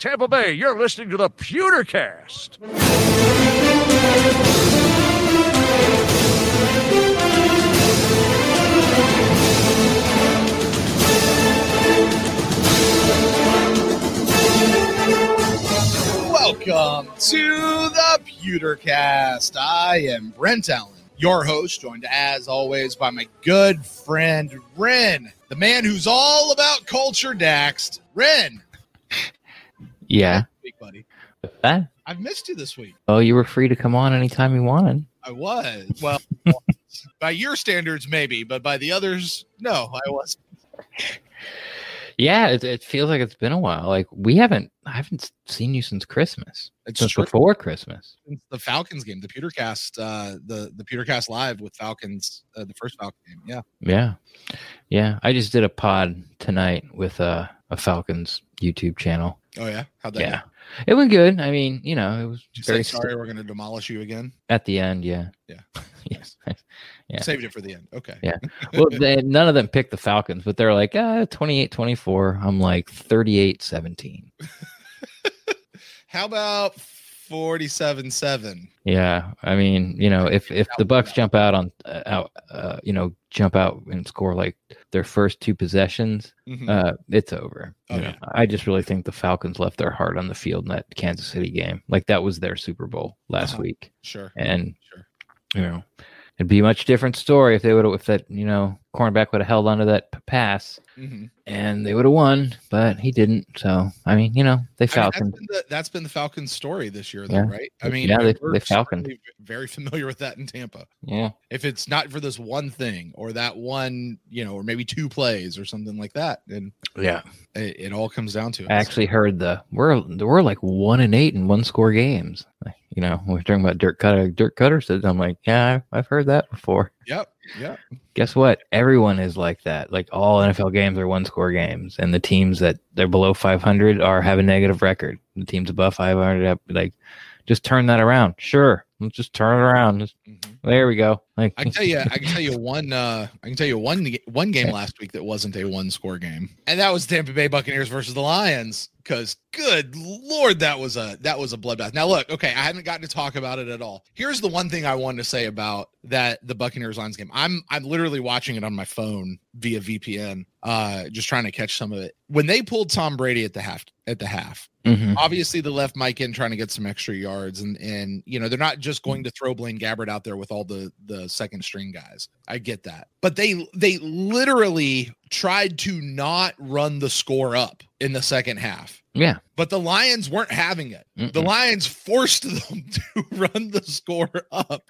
Tampa Bay, you're listening to the Pewtercast. Welcome to the Pewtercast. I am Brent Allen, your host, joined as always by my good friend Ren, the man who's all about culture daxed. Ren, Yeah. big buddy. That? I've missed you this week. Oh, you were free to come on anytime you wanted. I was. Well, by your standards, maybe, but by the others, no, I wasn't. Yeah, it, it feels like it's been a while. Like we haven't, I haven't seen you since Christmas, It's since true. before Christmas. Since the Falcons game, the Pewtercast, uh, the the Pewtercast live with Falcons, uh, the first Falcon game. Yeah. Yeah, yeah. I just did a pod tonight with uh, a Falcons YouTube channel. Oh yeah. How'd that Yeah, go? it went good. I mean, you know, it was you very say sorry. We're going to demolish you again. at the end. Yeah, Yeah. yes. Yeah. Saved it for the end. Okay. Yeah. well, they, none of them picked the Falcons, but they're like, uh, 28 24. I'm like 38 17. How about 47 7? Yeah, I mean, you know, if if the Bucs jump out on uh, out, uh, you know, jump out and score like their first two possessions, uh, it's over. Oh, You know, yeah. I just really think the Falcons left their heart on the field in that Kansas City game. Like that was their Super Bowl last Uh-huh. week, Sure. and Sure. you know, it'd be a much different story if they would have if that you know cornerback would have held onto that p- pass hmm and they would have won, but he didn't. So I mean, you know, they I mean, that's, been the, that's been the Falcons' story this year, though, Yeah. right? I mean, Yeah, they- they Falcon. very familiar with that in Tampa. yeah, If it's not for this one thing or that one, you know, or maybe two plays or something like that, then yeah. it, it all comes down to it. I actually heard the we're we're like one and eight in one score games. Like, You know, we're talking about Dirk Koetter. Dirk Koetter says, "I'm like, yeah, I've heard that before." Yep. Yep. Guess what? Everyone is like that. Like all NFL games are one score games, and the teams that they're below 500 are have a negative record. The teams above 500 have like just turn that around. Sure, let's just turn it around. Just, Mhm. there we go. Like I can tell you, I can tell you one. Uh, I can tell you one one game last week that wasn't a one score game, and that was Tampa Bay Buccaneers versus the Lions. Because good lord, that was a that was a bloodbath. Now look, okay, I haven't gotten to talk about it at all. Here's the one thing I wanted to say about that the Buccaneers Lions game. I'm I'm literally watching it on my phone via VPN, uh, just trying to catch some of it. When they pulled Tom Brady at the half at the half, mhm. obviously they left Mike in trying to get some extra yards and and you know they're not just going to throw Blaine Gabbert out there with all the the second string guys. I get that. But they they literally tried to not run the score up in the second half. yeah. But the Lions weren't having it. The Mm-mm. Lions forced them to run the score up.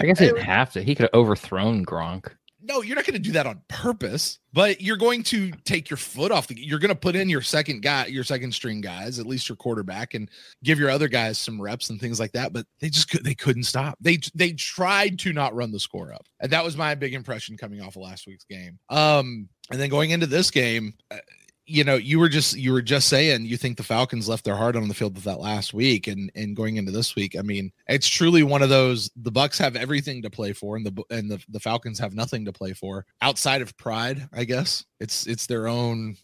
I guess he didn't have to. He could have overthrown Gronk. No, you're not going to do that on purpose, but you're going to take your foot off the you're going to put in your second guy, your second string guys, at least your quarterback and give your other guys some reps and things like that, but they just they couldn't stop. They they tried to not run the score up. And that was my big impression coming off of last week's game. Um and then going into this game, uh, you know, you were just you were just saying you think the Falcons left their heart on the field with that last week, and and going into this week, I mean, it's truly one of those. The Bucs have everything to play for, and the and the, the Falcons have nothing to play for outside of pride. I guess it's it's their own.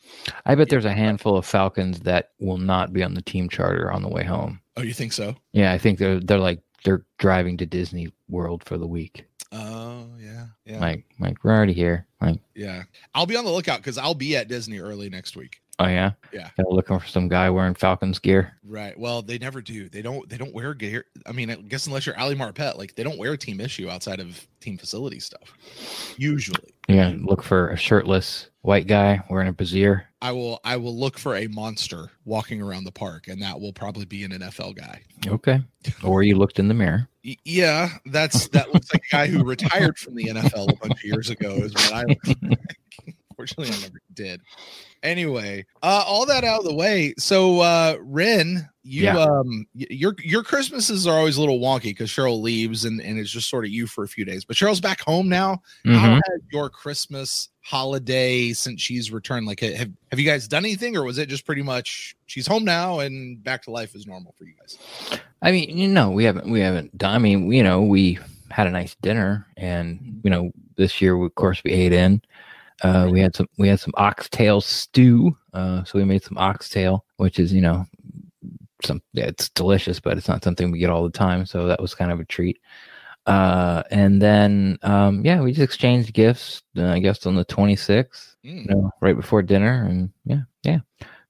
I bet there's a handful of Falcons that will not be on the team charter on the way home. Oh, you think so? Yeah, I think they're they're like they're driving to Disney World for the week. Oh yeah, yeah, Like like we're already here. Like yeah. I'll be on the lookout because I'll be at Disney early next week. oh yeah, Yeah. Kinda looking for some guy wearing Falcons gear. Right. Well, they never do. They don't. They don't wear gear. I mean, I guess unless you're Ali Marpet, like they don't wear team issue outside of team facility stuff. Usually, Yeah, look for a shirtless white guy wearing a brazier. I will. I will look for a monster walking around the park, and that will probably be an NFL guy. Okay, or you looked in the mirror. Yeah, that's that looks like a guy who retired from the NFL a bunch of years ago. Is what I. Fortunately, I never did. Anyway, uh, all that out of the way. So, uh, Ren, you Yeah. um, your your Christmases are always a little wonky because Cheryl leaves and and it's just sort of you for a few days. But Cheryl's back home now. How Mhm. has your Christmas holiday since she's returned? Like, have have you guys done anything, or was it just pretty much she's home now and back to life is normal for you guys? I mean, you know, we haven't we haven't done. I mean, you know, we had a nice dinner, and you know, this year, of course, we ate in. Uh, we had some we had some oxtail stew. Uh, so we made some oxtail, which is you know some yeah, it's delicious, but it's not something we get all the time. So that was kind of a treat. Uh, and then um, yeah, we just exchanged gifts. Uh, I guess on the 26th, Mm. you know, right before dinner, and yeah, yeah,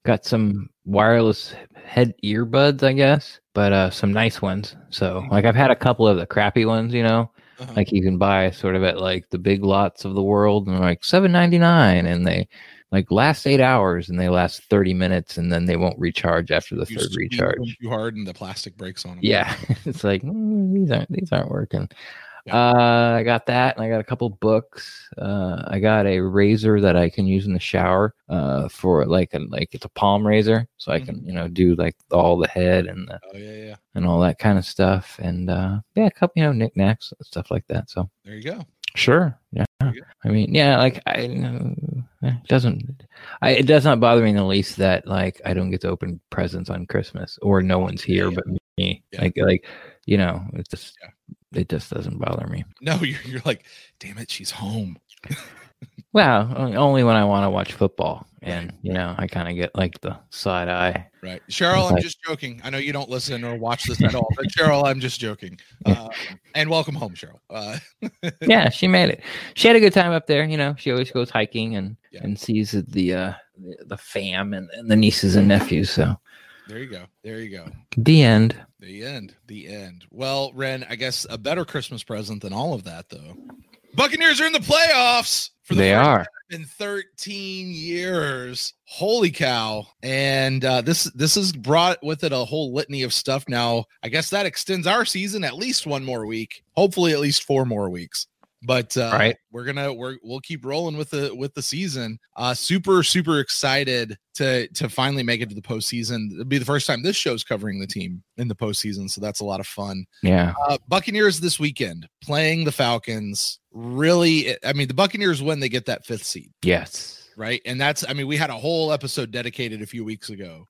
got some wireless head earbuds, I guess, but uh, some nice ones. So like I've had a couple of the crappy ones, you know, Uh-huh. like you can buy sort of at like the big lots of the world and they're like 7.99 and they like last eight hours and they last 30 minutes and then they won't recharge after the You third recharge too hard and the plastic breaks on them. yeah it's like "Mm, these aren't these aren't working Yeah. uh i got that and i got a couple books uh i got a razor that i can use in the shower uh for like a like it's a palm razor so i can you know do like all the head and the, Oh yeah, yeah. and all that kind of stuff and uh yeah a couple you know knickknacks and stuff like that so There you go. Sure. Yeah. There you go. I mean, yeah, like I uh, it doesn't I it does not bother me in the least that like I don't get to open presents on Christmas or no one's here Yeah. but me. Yeah. Like like you know, it just Yeah. it just doesn't bother me. No, you're, you're like, damn it, she's home. Well, only when I want to watch football and you know, I kind of get like the side eye. Right. Cheryl, I'm just joking. I know you don't listen or watch this at all, but Cheryl, I'm just joking. Uh, and welcome home, Cheryl. Uh, yeah, she made it. She had a good time up there, you know. She always goes hiking and Yeah. and sees the uh the, the fam and, and the nieces and nephews, so there you go. There you go. the end. The end. The end. Well, Ren, I guess a better Christmas present than all of that, though. Buccaneers are in the playoffs for the They first are. in 13 years. Holy cow. And uh, this this has brought with it a whole litany of stuff now. I guess that extends our season at least one more week. Hopefully at least four more weeks. But uh Right. we're gonna we're we'll keep rolling with the with the season. Uh super, super excited to to finally make it to the postseason. It'll be the first time this show's covering the team in the postseason, so that's a lot of fun. Yeah. Uh, Buccaneers this weekend playing the Falcons. Really, I mean, the Buccaneers win, they get that fifth seed Yes. Right? And that's, I mean, we had a whole episode dedicated a few weeks ago.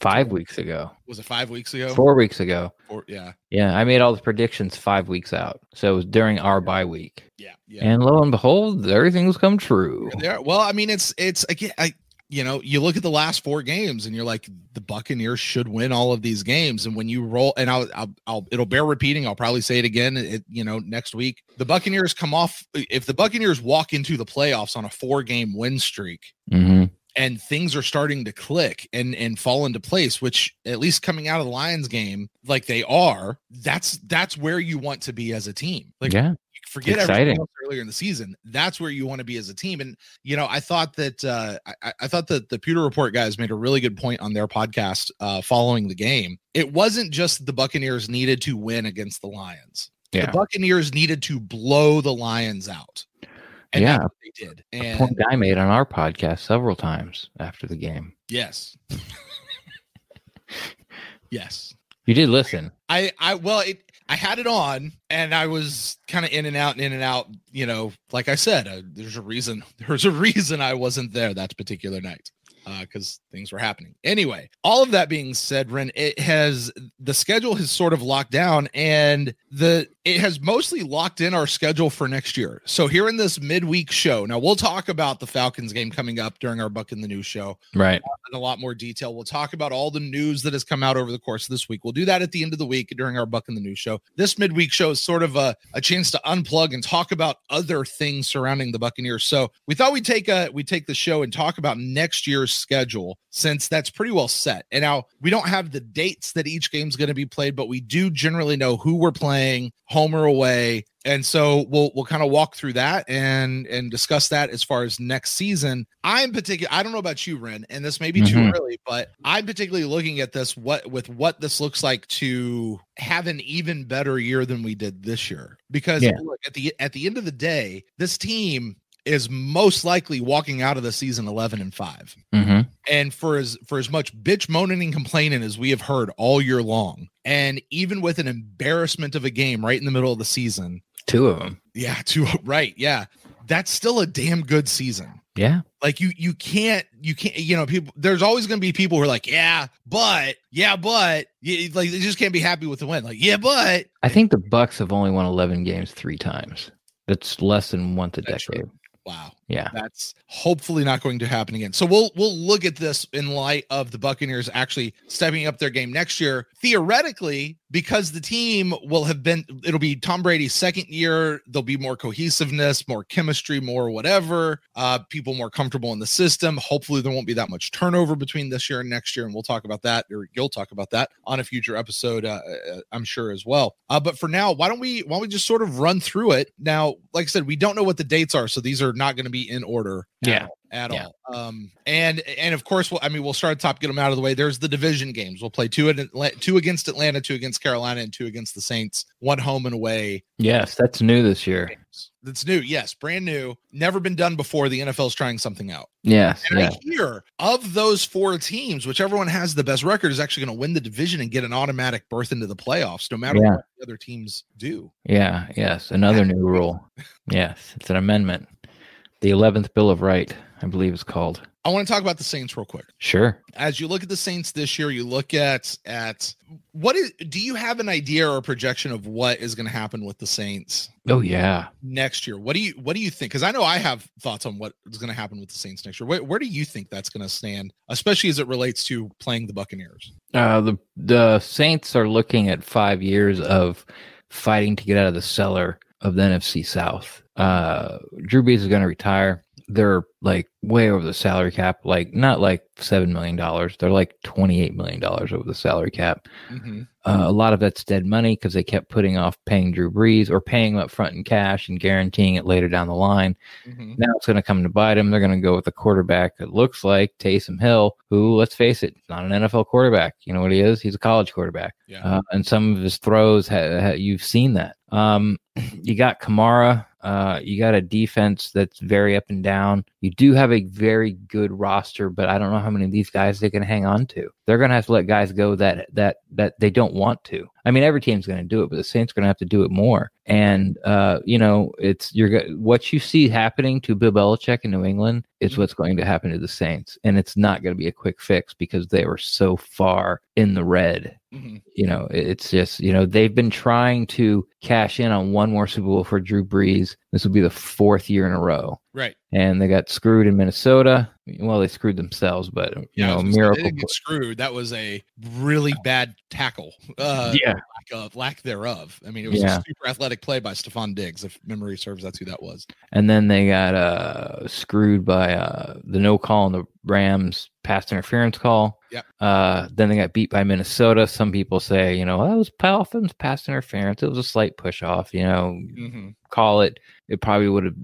Five weeks ago. Was it five weeks ago? Four weeks ago. Four- yeah, Yeah. I made all the predictions five weeks out. So it was during our bye week. yeah, yeah. And lo and behold, everything's come true. There. Well, I mean, it's it's again, I you know, you look at the last four games and you're like, the Buccaneers should win all of these games. And when you roll, and I'll, I'll, I'll it'll bear repeating. I'll probably say it again. It, you know, next week, the Buccaneers come off. If the Buccaneers walk into the playoffs on a four game win streak, hmm and things are starting to click and and fall into place which at least coming out of the lions game like they are that's that's where you want to be as a team like yeah. Forget exciting. everything else earlier in the season that's where you want to be as a team and you know i thought that uh i, I thought that the pewter report guys made a really good point on their podcast uh following the game it wasn't just the buccaneers needed to win against the lions Yeah. the buccaneers needed to blow the lions out and Yeah. they did and Point I made on our podcast several times after the game. Yes. yes. You did listen. I I well it I had it on and I was kind of in and out and in and out, you know, like I said, uh, there's a reason there's a reason I wasn't there that particular night. Uh, because things were happening. Anyway, all of that being said, Ren, it has the schedule has sort of locked down and the it has mostly locked in our schedule for next year. So here in this midweek show, now we'll talk about the Falcons game coming up during our Buck in the News show Right. in a lot more detail. We'll talk about all the news that has come out over the course of this week. We'll do that at the end of the week during our Buck in the News show. This midweek show is sort of a, a chance to unplug and talk about other things surrounding the Buccaneers. So we thought we'd take a we take the show and talk about next year's schedule since that's pretty well set. And now we don't have the dates that each game's going to be played, but we do generally know who we're playing, home or away. And so we'll we'll kind of walk through that and and discuss that as far as next season. I'm particular. I don't know about you, Ren, and this may be too Mhm. early, but I'm particularly looking at this what with what this looks like to have an even better year than we did this year. Because Yeah. look at the at the end of the day, this team is most likely walking out of the season 11 and 5 hmm and for as for as much bitch moaning and complaining as we have heard all year long and even with an embarrassment of a game right in the middle of the season Two of them. yeah two right yeah that's still a damn good season Yeah. like you you can't you can't you know people there's always going to be people who are like yeah but yeah but you, like they just can't be happy with the win like yeah but I think the Bucs have only won 11 games three times. That's less than once a decade. Wow Yeah. That's hopefully not going to happen again. So we'll we'll look at this in light of the Buccaneers actually stepping up their game next year. Theoretically, because the team will have been it'll be Tom Brady's second year, there'll be more cohesiveness, more chemistry, more whatever. Uh people more comfortable in the system. Hopefully there won't be that much turnover between this year and next year and we'll talk about that or you'll talk about that on a future episode uh, uh, I'm sure as well. Uh but for now, why don't we why don't we just sort of run through it? Now, like I said, we don't know what the dates are, so these are not going to be in order. at Yeah. all- At Yeah. all. Um, and and of course, we'll, I mean, we'll start at the top, get them out of the way. There's the division games. We'll play two at Atla- two against Atlanta, two against Carolina, and two against the Saints. One home and away. Yes, that's new this year. games. That's new. Yes, brand new. Never been done before. The NFL's trying something out. Yes, And yeah. I hear of those four teams, whichever one has the best record is actually going to win the division and get an automatic berth into the playoffs, no matter Yeah. what the other teams do. Yeah, yes. Another new rule. Yes, it's an amendment. The 11th Bill of Right, I believe it's called. I want to talk about the Saints real quick. Sure. as you look at the Saints this year, you look at at what is do you have an idea or a projection of what is going to happen with the Saints Oh, yeah. next year? What do you what do you think? Because I know I have thoughts on what is going to happen with the Saints next year. Where, where do you think that's going to stand, especially as it relates to playing the Buccaneers? Uh, the the Saints are looking at five years of fighting to get out of the cellar of the NFC South. Uh, Drew Brees is going to retire. They're like way over the salary cap, like not like seven million dollars. They're like twenty eight million dollars over the salary cap. Mm-hmm. Uh, a lot of that's dead money because they kept putting off paying Drew Brees or paying him up front in cash and guaranteeing it later down the line. Mm-hmm. Now it's going to come to bite them. They're going to go with a quarterback that looks like Taysom Hill, who, let's face it, not an NFL quarterback. You know what he is? He's a college quarterback. Yeah. Uh, and some of his throws, ha- ha- you've seen that. Um, you got Kamara. Uh, you got a defense that's very up and down. You do have a very good roster, but I don't know how many of these guys they can hang on to. They're going to have to let guys go that that that they don't want to. I mean, every team's going to do it, but the Saints are going to have to do it more. And uh, you know, it's you're what you see happening to Bill Belichick in New England is what's going to happen to the Saints, and it's not going to be a quick fix because they were so far in the red Mm-hmm. you know, it's just, you know, they've been trying to cash in on one more Super Bowl for Drew Brees. This will be the fourth year in a row. Right. And they got screwed in Minnesota. Well, they screwed themselves, but, you Yeah. Know, was gonna they miracle. screwed. That was a really bad tackle. Uh, yeah. lack of lack thereof. I mean, it was Yeah. a super athletic play by Stefon Diggs, if memory serves. That's who that was. And then they got uh, screwed by uh, the no call on the Rams pass interference call. Yep. Uh, then they got beat by Minnesota. Some people say, you know, that was Dolphins pass interference. It was a slight push off. You know, Mm-hmm. call it. It probably would have,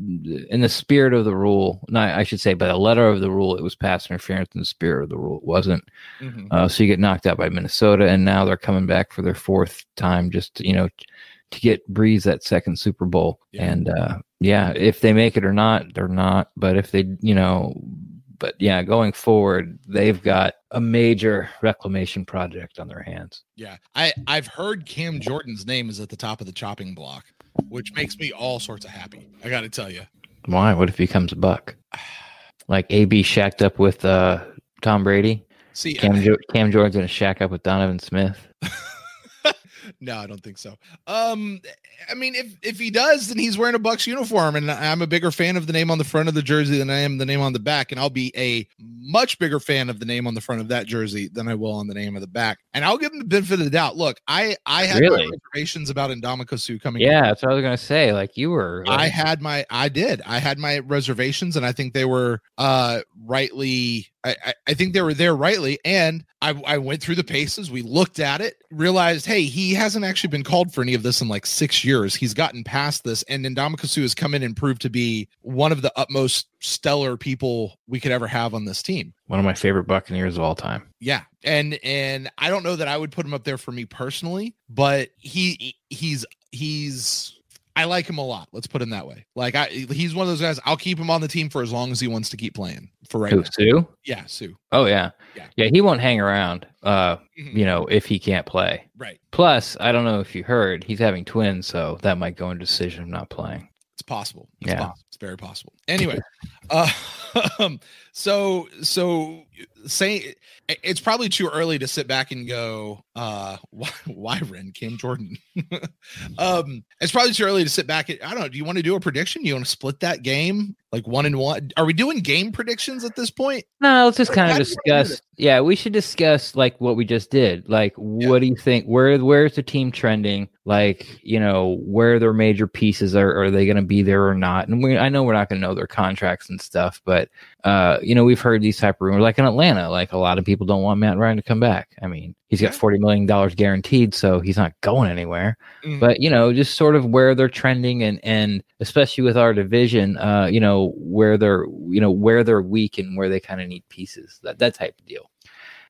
in the spirit of the rule. Not, I should say, by the letter of the rule, it was pass interference. In the spirit of the rule, it wasn't. Mm-hmm. Uh, so you get knocked out by Minnesota, and now they're coming back for their fourth time, just to, you know, to get Brees that second Super Bowl. Yeah. And uh, yeah, if they make it or not, they're not. But if they, you know, but yeah, going forward, they've got a major reclamation project on their hands. Yeah, I I've heard Cam Jordan's name is at the top of the chopping block, which makes me all sorts of happy. I got to tell you. Why? What if he becomes a buck? Like AB shacked up with uh, Tom Brady. See, Cam, I- jo- Cam Jordan's gonna shack up with Donovan Smith. no, I don't think so. Um, I mean, if if he does, then he's wearing a Bucs uniform, and I'm a bigger fan of the name on the front of the jersey than I am the name on the back, and I'll be a much bigger fan of the name on the front of that jersey than I will on the name of the back. And I'll give him the benefit of the doubt. Look, I I had Really? my reservations about Ndamukong Suh coming. Yeah, that's what I was gonna say. Like you were. I had my I did. I had my reservations and I think they were uh rightly I, I, I think they were there rightly. And I, I went through the paces. We looked at it, realized, hey, he hasn't actually been called for any of this in like six years. He's gotten past this, and Ndamukong has come in and proved to be one of the utmost stellar people we could ever have on this team. one of my favorite Buccaneers of all time. Yeah, and and I don't know that I would put him up there for me personally, but he he's he's I like him a lot. Let's put him that way. Like I he's one of those guys. I'll keep him on the team for as long as he wants to keep playing. For right Who, now. Suh? Yeah, Suh. Oh yeah. Yeah. yeah, He won't hang around. Uh, Mhm. you know, if he can't play. Right. Plus, I don't know if you heard, he's having twins, so that might go into decision of not playing. It's possible. It's Yeah. possible. It's very possible. Anyway, uh, so so say it's probably too early to sit back and go, uh, why, why Ren Cam Jordan? um, it's probably too early to sit back. At, I don't know. Do you want to do a prediction? You want to split that game like one and one? Are we doing game predictions at this point? No, let's just kind of discuss. Yeah, we should discuss like what we just did. Like, yeah. what do you think? Where where's the team trending? Like, you know, where their major pieces are? Are they going to be there or not? And we, I know we're not going to know their contracts and stuff, but uh, you know, we've heard these type of rumors, like in Atlanta, like a lot of people don't want Matt Ryan to come back. I mean, he's got forty million dollars guaranteed, so he's not going anywhere. Mm. But you know, just sort of where they're trending, and and especially with our division, uh, you know, where they're you know where they're weak and where they kind of need pieces, that that type of deal.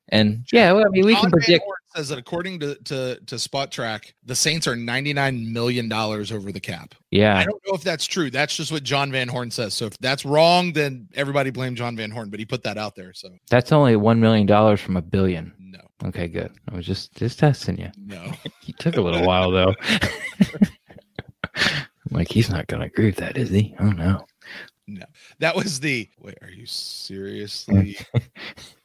And yeah, well, I mean, we John can predict. says that according to, to to Spotrac, the Saints are ninety nine million dollars over the cap. Yeah, I don't know if that's true. That's just what John Van Horn says. So if that's wrong, then everybody blame John Van Horn. But he put that out there. So that's only one million dollars from a billion. No. Okay, good. I was just just testing you. No. he took a little while though. like he's not going to agree with that, is he? Oh no. No, that was the. Wait, are you seriously?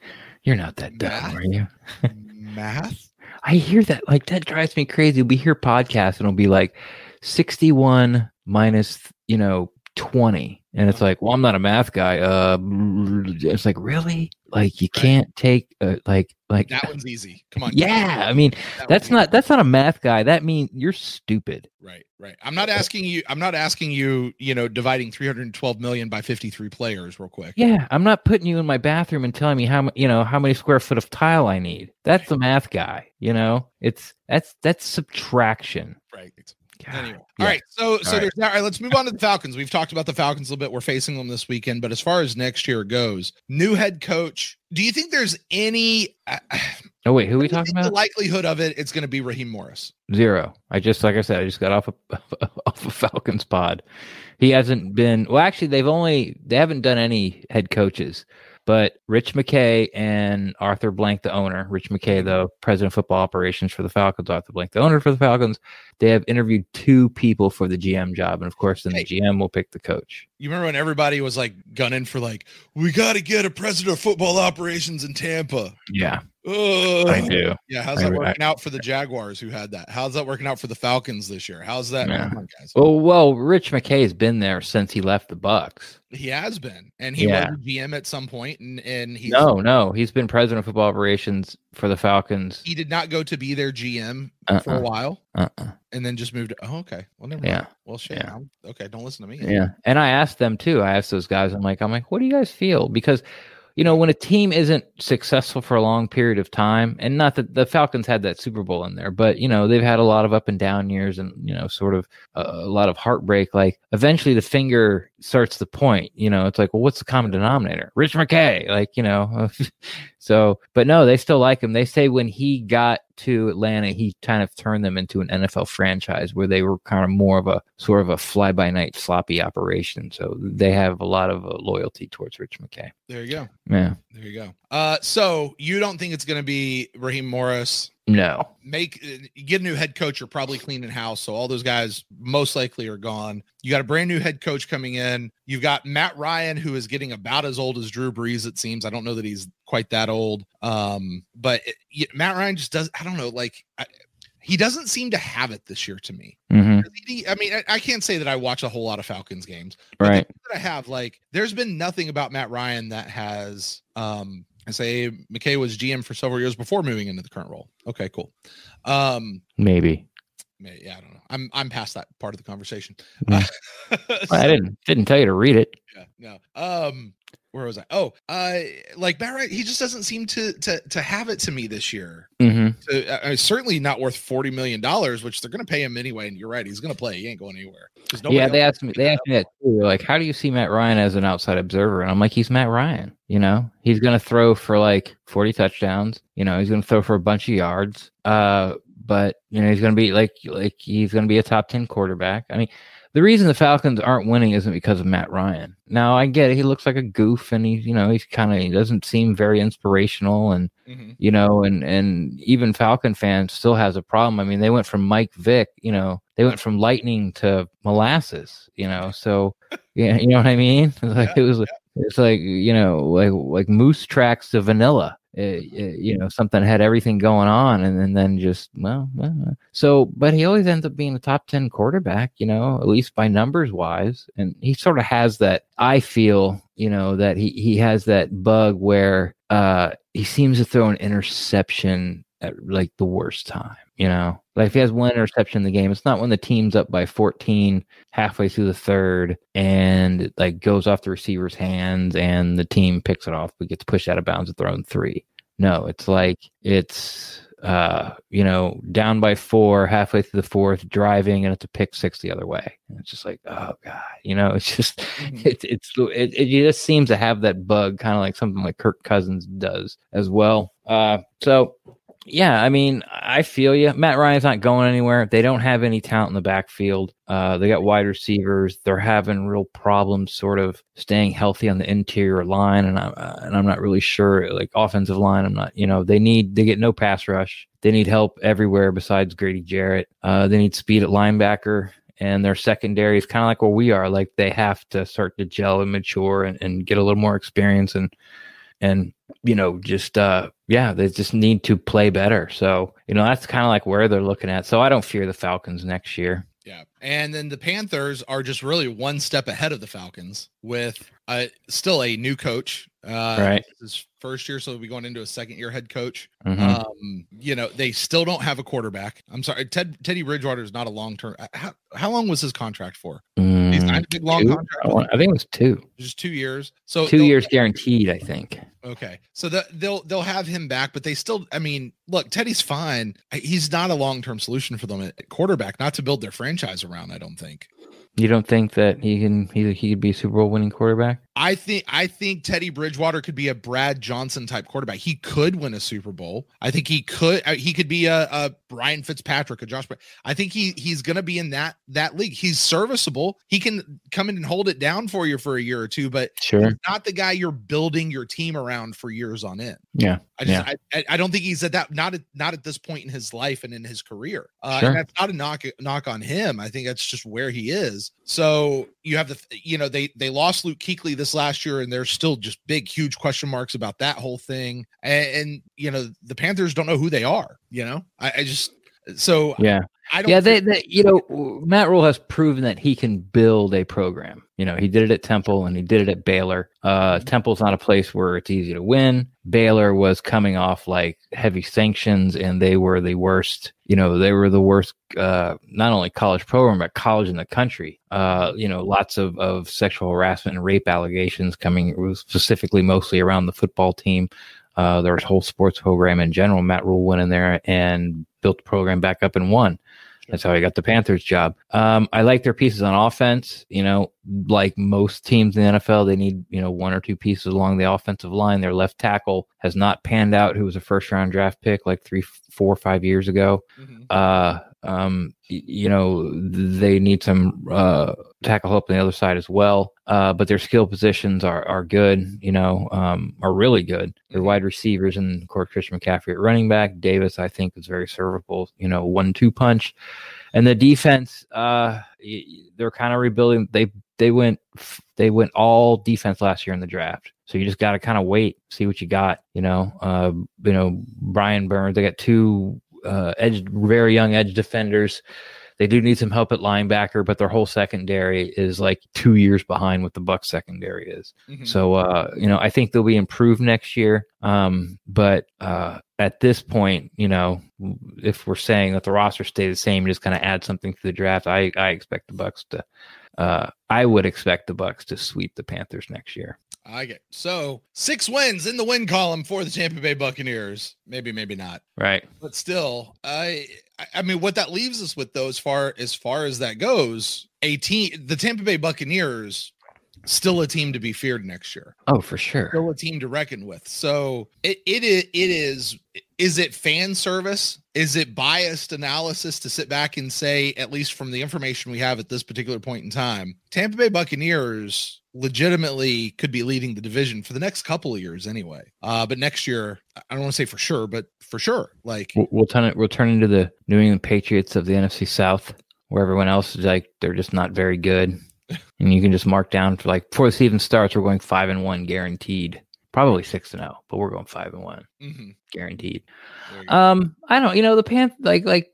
You're not that dumb, are you? math? I hear that. Like that drives me crazy. We hear podcasts and it'll be like 61 minus, you know, 20. And it's like, well, I'm not a math guy. Uh, it's like, really? Like you can't take uh, like like that one's easy. Come on. Yeah, I mean that that's not that's not a math guy. That means you're stupid. Right, right. I'm not asking you. I'm not asking you. You know, dividing 312 million by 53 players, real quick. Yeah, I'm not putting you in my bathroom and telling me how you know how many square foot of tile I need. That's the math guy. You know, it's that's that's subtraction. Right. God. Anyway, yeah. all right. So, so there's all right. Let's move on to the Falcons. We've talked about the Falcons a little bit. We're facing them this weekend, but as far as next year goes, new head coach. Do you think there's any? Uh, oh wait, who are we talking about? The likelihood of it, it's going to be Raheem Morris. Zero. I just like I said, I just got off of off of Falcons pod. He hasn't been. Well, actually, they've only they haven't done any head coaches. But Rich McKay and Arthur Blank, the owner, Rich McKay, mm-hmm. the president of football operations for the Falcons, Arthur Blank, the owner for the Falcons, they have interviewed two people for the GM job. And of course, then hey, the GM will pick the coach. You remember when everybody was like gunning for, like, we got to get a president of football operations in Tampa? Yeah. I do. Yeah, how's that I, working I, out for the Jaguars who had that? How's that working out for the Falcons this year? How's that? Yeah. On, well, well, Rich McKay's been there since he left the Bucs. He has been, and he yeah. was GM at some point, and and he's no, no, he's been president of football operations for the Falcons. He did not go to be their GM uh-uh. for a uh-uh. while, uh-uh. and then just moved. To, oh, okay. Well, never yeah. Mind. Well, shit. Yeah. Okay, don't listen to me. Yeah, and I asked them too. I asked those guys. I'm like, I'm like, what do you guys feel? Because you know, when a team isn't successful for a long period of time, and not that the Falcons had that Super Bowl in there, but you know, they've had a lot of up and down years and, you know, sort of a, a lot of heartbreak. Like eventually the finger starts the point, you know, it's like, well, what's the common denominator? Rich McKay, like, you know, so, but no, they still like him. They say when he got to Atlanta, he kind of turned them into an NFL franchise where they were kind of more of a sort of a fly by night sloppy operation. So they have a lot of uh, loyalty towards Rich McKay. There you go. Yeah. There you go. Uh, so you don't think it's going to be Raheem Morris? No. Make get a new head coach. You're probably cleaning house, so all those guys most likely are gone. You got a brand new head coach coming in. You've got Matt Ryan, who is getting about as old as Drew Brees. It seems. I don't know that he's quite that old. Um, but it, Matt Ryan just does. I don't know. Like I, he doesn't seem to have it this year to me. Mm-hmm. I mean, I, I, can't say that I watch a whole lot of Falcons games, right? I have like, there's been nothing about Matt Ryan that has, um, I say McKay was GM for several years before moving into the current role. Okay, cool. Um, maybe. Yeah, I don't know. I'm I'm past that part of the conversation. Mm. so, I didn't didn't tell you to read it. Yeah, no. Um, where was I? Oh, uh, like Barrett, he just doesn't seem to to to have it to me this year. Mm-hmm. To, uh, certainly not worth forty million dollars, which they're going to pay him anyway. And you're right, he's going to play. He ain't going anywhere. Yeah, they asked me. They asked me that too. Like, how do you see Matt Ryan as an outside observer? And I'm like, he's Matt Ryan. You know, he's going to throw for like forty touchdowns. You know, he's going to throw for a bunch of yards. Uh, but you know he's going to be like like he's going to be a top ten quarterback. I mean, the reason the Falcons aren't winning isn't because of Matt Ryan. Now I get it; he looks like a goof, and he's you know he's kind of he doesn't seem very inspirational, and Mhm. you know, and and even Falcon fans still has a problem. I mean, they went from Mike Vick, you know, they went from lightning to molasses, you know. So yeah, you know what I mean? Like Yeah, it was, it's like you know, like like moose tracks to vanilla. It, it- you know, something had everything going on, and, then then just well, uh, so. But he always ends up being a top ten quarterback, you know, at least by numbers wise, and he sort of has that. I feel, you know, that he he has that bug where uh he seems to throw an interception at like the worst time. You know, like if he has one interception in the game, it's not when the team's up by 14 halfway through the third and it, like goes off the receiver's hands and the team picks it off but gets pushed out of bounds at their own three. No, it's like it's uh, you know, down by four, halfway through the fourth, driving, and it's a pick six the other way. And it's just like, oh god, you know, it's just Mhm. it's it's it, it just seems to have that bug, kind of like something like Kirk Cousins does as well. Uh, so yeah, I mean, I feel you. Matt Ryan's not going anywhere. They don't have any talent in the backfield. Uh, they got wide receivers. They're having real problems, sort of staying healthy on the interior line, and I'm uh, and I'm not really sure. Like offensive line, I'm not. You know, they need they get no pass rush. They need help everywhere besides Grady Jarrett. Uh, they need speed at linebacker and their secondary is kind of like where we are. Like they have to start to gel and mature and, and get a little more experience and and you know just uh yeah they just need to play better. So you know that's kind of like where they're looking at. So I don't fear the Falcons next year. Yeah. And then the Panthers are just really one step ahead of the Falcons with uh, still a new coach. Uh, Right. His first year, so we will be going into a second year head coach. Mhm. Um, you know, they still don't have a quarterback. I'm sorry, Ted Teddy Bridgewater is not a long term. How, how long was his contract for? Mm, signed a big long two? contract, I, think it was two, just two years. So two years guaranteed. I think. Okay, so that they'll they'll have him back, but they still. I mean, look, Teddy's fine. He's not a long term solution for them at quarterback, not to build their franchise around. I don't think. You don't think that he can he he could be a Super Bowl winning quarterback? I think I think Teddy Bridgewater could be a Brad Johnson type quarterback. He could win a Super Bowl. I think he could. uh, He could be a, a Brian Fitzpatrick, a Josh. I think he he's going to be in that that league. He's serviceable. He can come in and hold it down for you for a year or two, but Sure. he's not the guy you're building your team around for years on end. Yeah. I just I, I- I don't think he's at that not at not at this point in his life and in his career. Uh, Sure. and that's not a knock knock on him. I think that's just where he is. So you have the you know they they lost Luke Kuechly this last year, and there's still just big huge question marks about that whole thing. And, and you know the Panthers don't know who they are. You know I, I just so Yeah. I don't yeah, they, they, you know, Matt Rhule has proven that he can build a program. You know, he did it at Temple and he did it at Baylor. Uh, Mhm. Temple's not a place where it's easy to win. Baylor was coming off like heavy sanctions, and they were the worst. You know, they were the worst. Uh, not only college program, but college in the country. Uh, you know, lots of of sexual harassment and rape allegations coming specifically, mostly around the football team. Uh, their whole sports program in general. Matt Rhule went in there and built the program back up and won. That's how he got the Panthers job. Um, I like their pieces on offense. You know, like most teams in the NFL, they need you know one or two pieces along the offensive line. Their left tackle has not panned out. Who was a first round draft pick like three, four, five years ago. Mhm. Uh, um, you know, they need some uh, tackle help on the other side as well. Uh, but their skill positions are are good. You know, um, are really good. Their Mhm. wide receivers and of course Christian McCaffrey at running back. Davis, I think, is very servable. You know, one two punch, and the defense. Uh, they're kind of rebuilding. They they went they went all defense last year in the draft. So you just got to kind of wait, see what you got. You know, uh, you know Brian Burns. They got two uh, edge, very young edge defenders. They do need some help at linebacker, but their whole secondary is like two years behind what the Bucs secondary is. Mhm. So uh, you know, I think they'll be improved next year. Um, but uh, at this point, you know, if we're saying that the roster stay the same, just kind of add something to the draft, I I expect the Bucs to. Uh, I would expect the Bucs to sweep the Panthers next year. I get so six wins in the win column for the Tampa Bay Buccaneers. Maybe, maybe not. Right. but still i I- mean what that leaves us with though as far as far as that goes a team the tampa bay buccaneers still a team to be feared next year Oh, for sure. still a team to reckon with so it it is it is is it fan service? Is it biased analysis to sit back and say, at least from the information we have at this particular point in time, Tampa Bay Buccaneers legitimately could be leading the division for the next couple of years anyway. Uh, but next year, I don't want to say for sure, but for sure, like We'll, we'll turn it. We'll turn into the New England Patriots of the NFC South, where everyone else is like they're just not very good, and you can just mark down for like before the season starts, we're going five and one guaranteed. Probably six and zero, but we're going five and one mhm, guaranteed. go. Um, I don't. You know, the Pan like like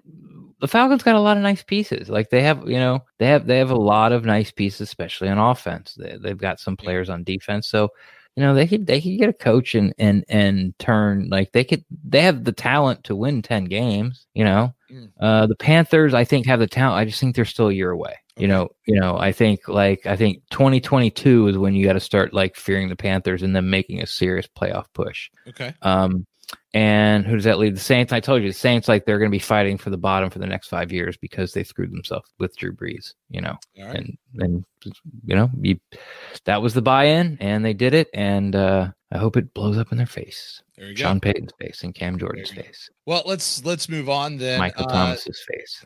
the Falcons got a lot of nice pieces. Like they have, you know, they have they have a lot of nice pieces, especially on offense. They, they've got some players on defense, so you know they could they could get a coach and and and turn like they could they have the talent to win ten games. You know, Mm. uh, the Panthers I think have the talent. I just think they're still a year away. You know, you know, I think like I think 2022 is when you got to start like fearing the Panthers and then making a serious playoff push. okay. Um, and who does that leave? The Saints. I told you, the Saints like they're going to be fighting for the bottom for the next five years because they screwed themselves with Drew Brees. You know, right. and and you know, you, that was the buy-in, and they did it. And uh, I hope it blows up in their face, There you go. Sean Payton's face and Cam Jordan's go. face, Well, let's let's move on then. Michael Uh, Thomas's face.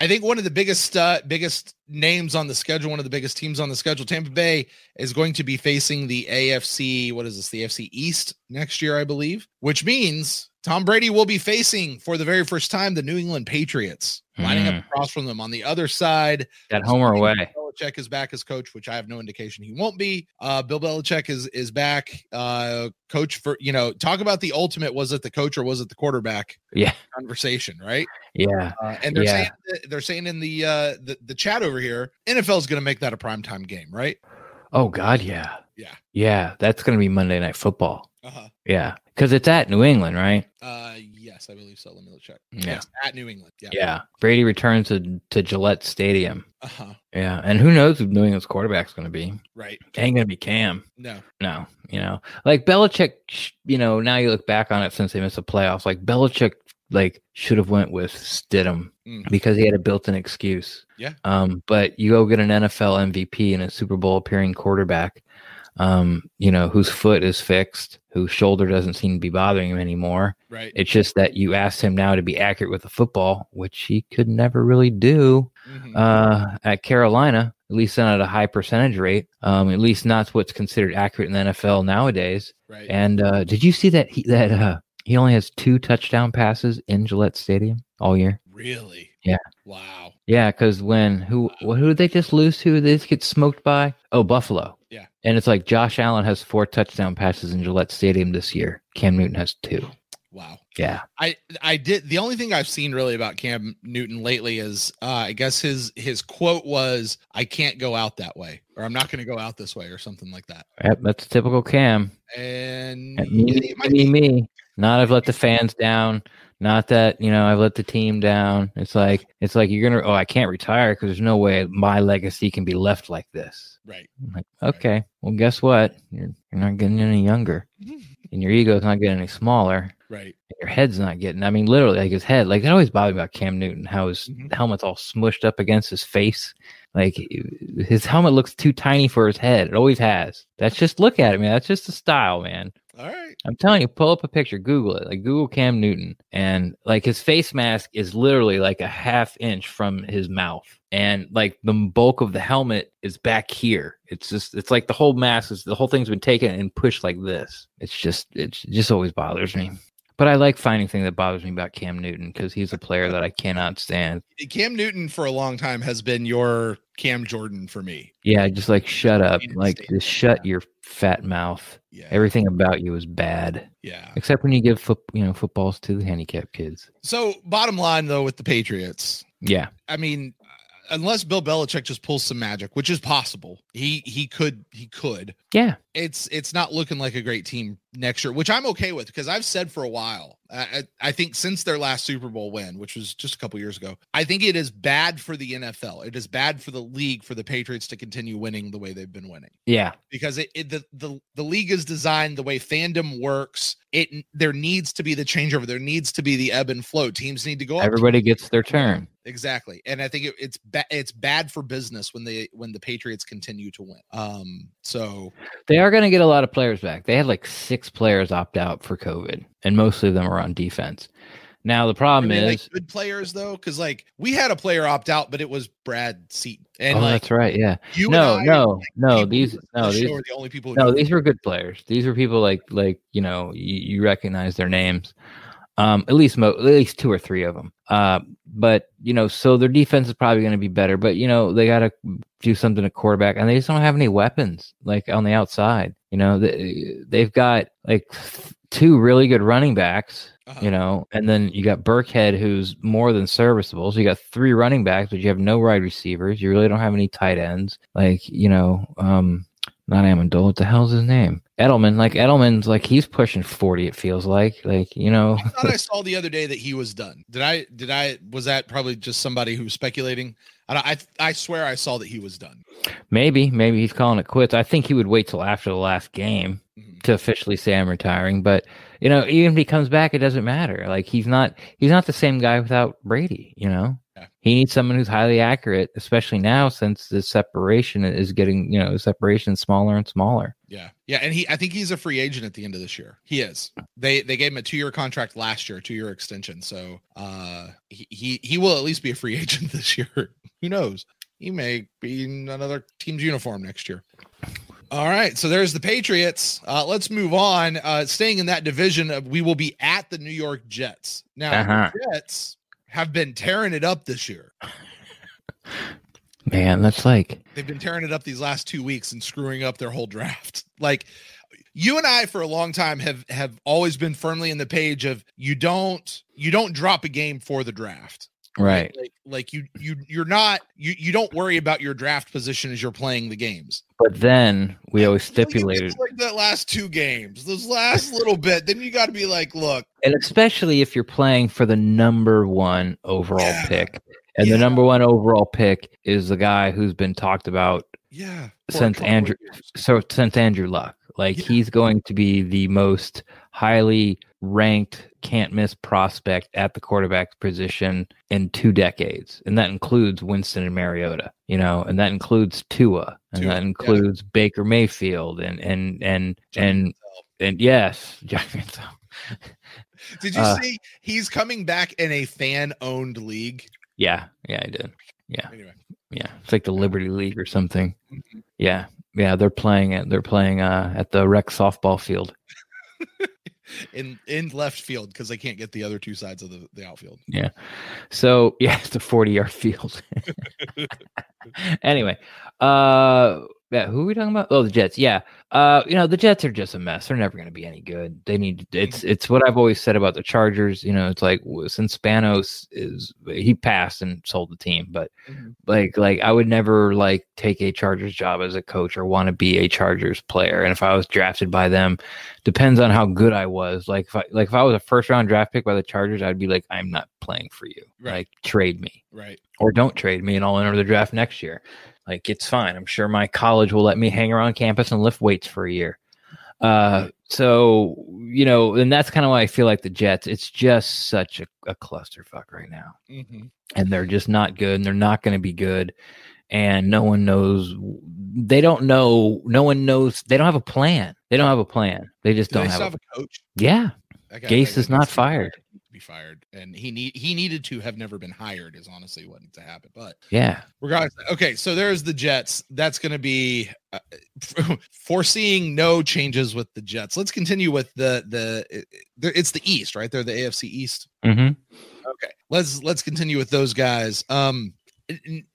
I think one of the biggest uh, biggest names on the schedule, one of the biggest teams on the schedule, Tampa Bay is going to be facing the AFC. What is this? The AFC East next year, I believe. Which means Tom Brady will be facing for the very first time the New England Patriots, lining up Mm. across from them. On the other side, At home or away? Belichick is back as coach, which I have no indication he won't be. Uh, Bill Belichick is is back. Uh, coach for you know, talk about the ultimate. Was it the coach or was it the quarterback Yeah, conversation? Right. yeah. Uh, and they're Yeah. saying they're saying in the uh the, the chat over here, NFL is going to make that a primetime game, right? Oh God, yeah, Yeah. yeah. That's going to be Monday Night Football. Uh-huh. Yeah, because it's at New England, right? Uh yes, I believe so. Let me check. Yeah. Yes, at New England. Yeah. Yeah. Brady returns to to Gillette Stadium. Uh-huh. Yeah, and who knows who New England's quarterback's going to be? Right. Ain't going to be Cam. No. No, you know, like Belichick. You know, now you look back on it since they missed the playoffs. Like Belichick, like should have went with Stidham Mm. because he had a built-in excuse. Yeah. Um, but you go get an NFL MVP and a Super Bowl appearing quarterback, um, you know, whose foot is fixed, whose shoulder doesn't seem to be bothering him anymore. Right. It's just that you asked him now to be accurate with the football, which he could never really do Mhm. uh, at Carolina, at least not at a high percentage rate. Um, at least not what's considered accurate in the NFL nowadays. right. And uh, did you see that he that uh, he only has two touchdown passes in Gillette Stadium all year? really? Yeah. Wow. Yeah, because when who wh- who did they just lose to? They just get smoked by? Oh, Buffalo. Yeah. And it's like Josh Allen has four touchdown passes in Gillette Stadium this year. Cam Newton has two. Wow. Yeah. I I did the only thing I've seen really about Cam Newton lately is uh I guess his his quote was I can't go out that way or I'm not going to go out this way or something like that. Yep, that's typical Cam. And Me, me, me, me. Not I've let the fans down. Not that you know I've let the team down. It's like it's like you're gonna. Oh, I can't retire because there's no way my legacy can be left like this. right. I'm like, okay, well, guess what? You're you're not getting any younger, and your ego's not getting any smaller. Right. Your head's not getting. I mean, literally, like his head. Like it always bothered me about Cam Newton. How his Mhm. helmet's all smushed up against his face. Like his helmet looks too tiny for his head. It always has. That's just look at it, man. That's just the style, man. All right. I'm telling you, pull up a picture, Google it, like Google Cam Newton, and like his face mask is literally like a half inch from his mouth, and like the bulk of the helmet is back here. It's just, it's like the whole mask is the whole thing's been taken and pushed like this. It's just, it just always bothers me. But I like finding things that bothers me about Cam Newton because he's a player that I cannot stand. Cam Newton for a long time has been your Cam Jordan for me. Yeah, just like shut up, like just shut your fat mouth. Yeah. Everything about you is bad, yeah. except when you give foot, you know, footballs to the handicapped kids. So bottom line though with the Patriots, Yeah. I mean, unless Bill Belichick just pulls some magic, which is possible, he he could he could. Yeah. It's it's not looking like a great team next year, which I'm okay with because I've said for a while. I, I think since their last Super Bowl win, which was just a couple years ago, I think it is bad for the NFL. It is bad for the league for the Patriots to continue winning the way they've been winning Yeah. because it, it the, the the league is designed the way fandom works. It there needs to be the changeover. There needs to be the ebb and flow. Teams need to go up. Everybody gets their turn. Exactly, and I think it, it's ba- it's bad for business when they when the Patriots continue to win. Um, so They are going to get a lot of players back. They had like six players opt out for COVID, and mostly of them are on defense. Now the problem I mean, is, like good players though, because like we had a player opt out, but it was Brad Seaton, and oh, like that's right, yeah. you No, I, no, like, no. These, who listen to no, the these, are the only people. No, these were good players. These were people like, like you know, you, you recognize their names. Um, at least, mo- at least two or three of them. Uh, but you know, so their defense is probably going to be better. But you know, they got to do something at quarterback, and they just don't have any weapons like on the outside. You know, they, they've got like two really good running backs Uh-huh. you know, and then you got Burkhead, who's more than serviceable. So you got three running backs, but you have no wide receivers. You really don't have any tight ends. Like, you know, um, not Amendola. What the hell's his name? Edelman. Like Edelman's like he's pushing forty. It feels like. Like you know. I thought I saw the other day that he was done. Did I? Did I? Was that probably just somebody who was speculating? I don't- I I swear I saw that he was done. Maybe, maybe he's calling it quits. I think he would wait till after the last game Mhm. to officially say I'm retiring. But you know, even if he comes back, it doesn't matter. Like he's not he's not the same guy without Brady. You know, Yeah. he needs someone who's highly accurate, especially now since the separation is getting you know the separation smaller and smaller. Yeah, yeah, and he I think he's a free agent at the end of this year. He is. They they gave him a two year contract last year, two year extension. So uh, he, he he will at least be a free agent this year. Who knows? He may be in another team's uniform next year. All right, so there's the Patriots. Uh, let's move on. Uh, staying in that division, uh, we will be at the New York Jets. Now, Uh-huh. Jets have been tearing it up this year. Man, that's like They've been tearing it up these last two weeks and screwing up their whole draft. Like you and I for a long time have have always been firmly in the page of you don't you don't drop a game for the draft. Right. Like, like you you you're not you you don't worry about your draft position as you're playing the games. But then we always Until you get stipulated, like that last two games, those last little bit, then you got to be like, look, and especially if you're playing for the number one overall Yeah. pick, and Yeah. the number one overall pick is the guy who's been talked about yeah, Since Andrew- so since Andrew Luck. Like Yeah. he's going to be the most highly ranked, can't miss prospect at the quarterback position in two decades, and that includes Winston and Mariota. You know, and that includes Tua, and Tua, that yeah. includes Baker Mayfield, and and and and and yes, Johnny Manziel. Did you uh, see he's coming back in a fan owned league? yeah, yeah, I did. Yeah, Anyway, yeah, it's like the Liberty League or something. Mhm. Yeah, yeah, they're playing it. They're playing uh, at the rec softball field. in in left field because they can't get the other two sides of the, the outfield. Yeah. So yeah, it's a forty-yard field. anyway, uh, yeah, who are we talking about? Oh, the Jets. Yeah, uh, you know the Jets are just a mess. They're never going to be any good. They need. It's it's what I've always said about the Chargers. You know, it's like since Spanos is he passed and sold the team, but like like I would never like take a Chargers job as a coach or want to be a Chargers player. And if I was drafted by them, depends on how good I was. Like if I like if I was a first round draft pick by the Chargers, I'd be like, I'm not playing for you. Right. Like trade me Right. or don't trade me and I'll enter the draft next year. Like it's fine. I'm sure my college will let me hang around campus and lift weights for a year. Uh, so you know, and that's kind of why I feel like the Jets. It's just such a, a clusterfuck right now Mhm. and they're just not good and they're not going to be good and no one knows they don't know no one knows they don't have a plan they don't have a plan they just Do don't they have, have a coach? yeah Gase is not needs to be fired. He needs to Be fired, and he need he needed to have never been hired. Is honestly what needs to happen. But yeah regardless, okay. So there's the Jets. That's going to be uh, foreseeing no changes with the Jets. Let's continue with the the. It's the East, right? They're the AFC East. hmm Okay, let's let's continue with those guys. Um,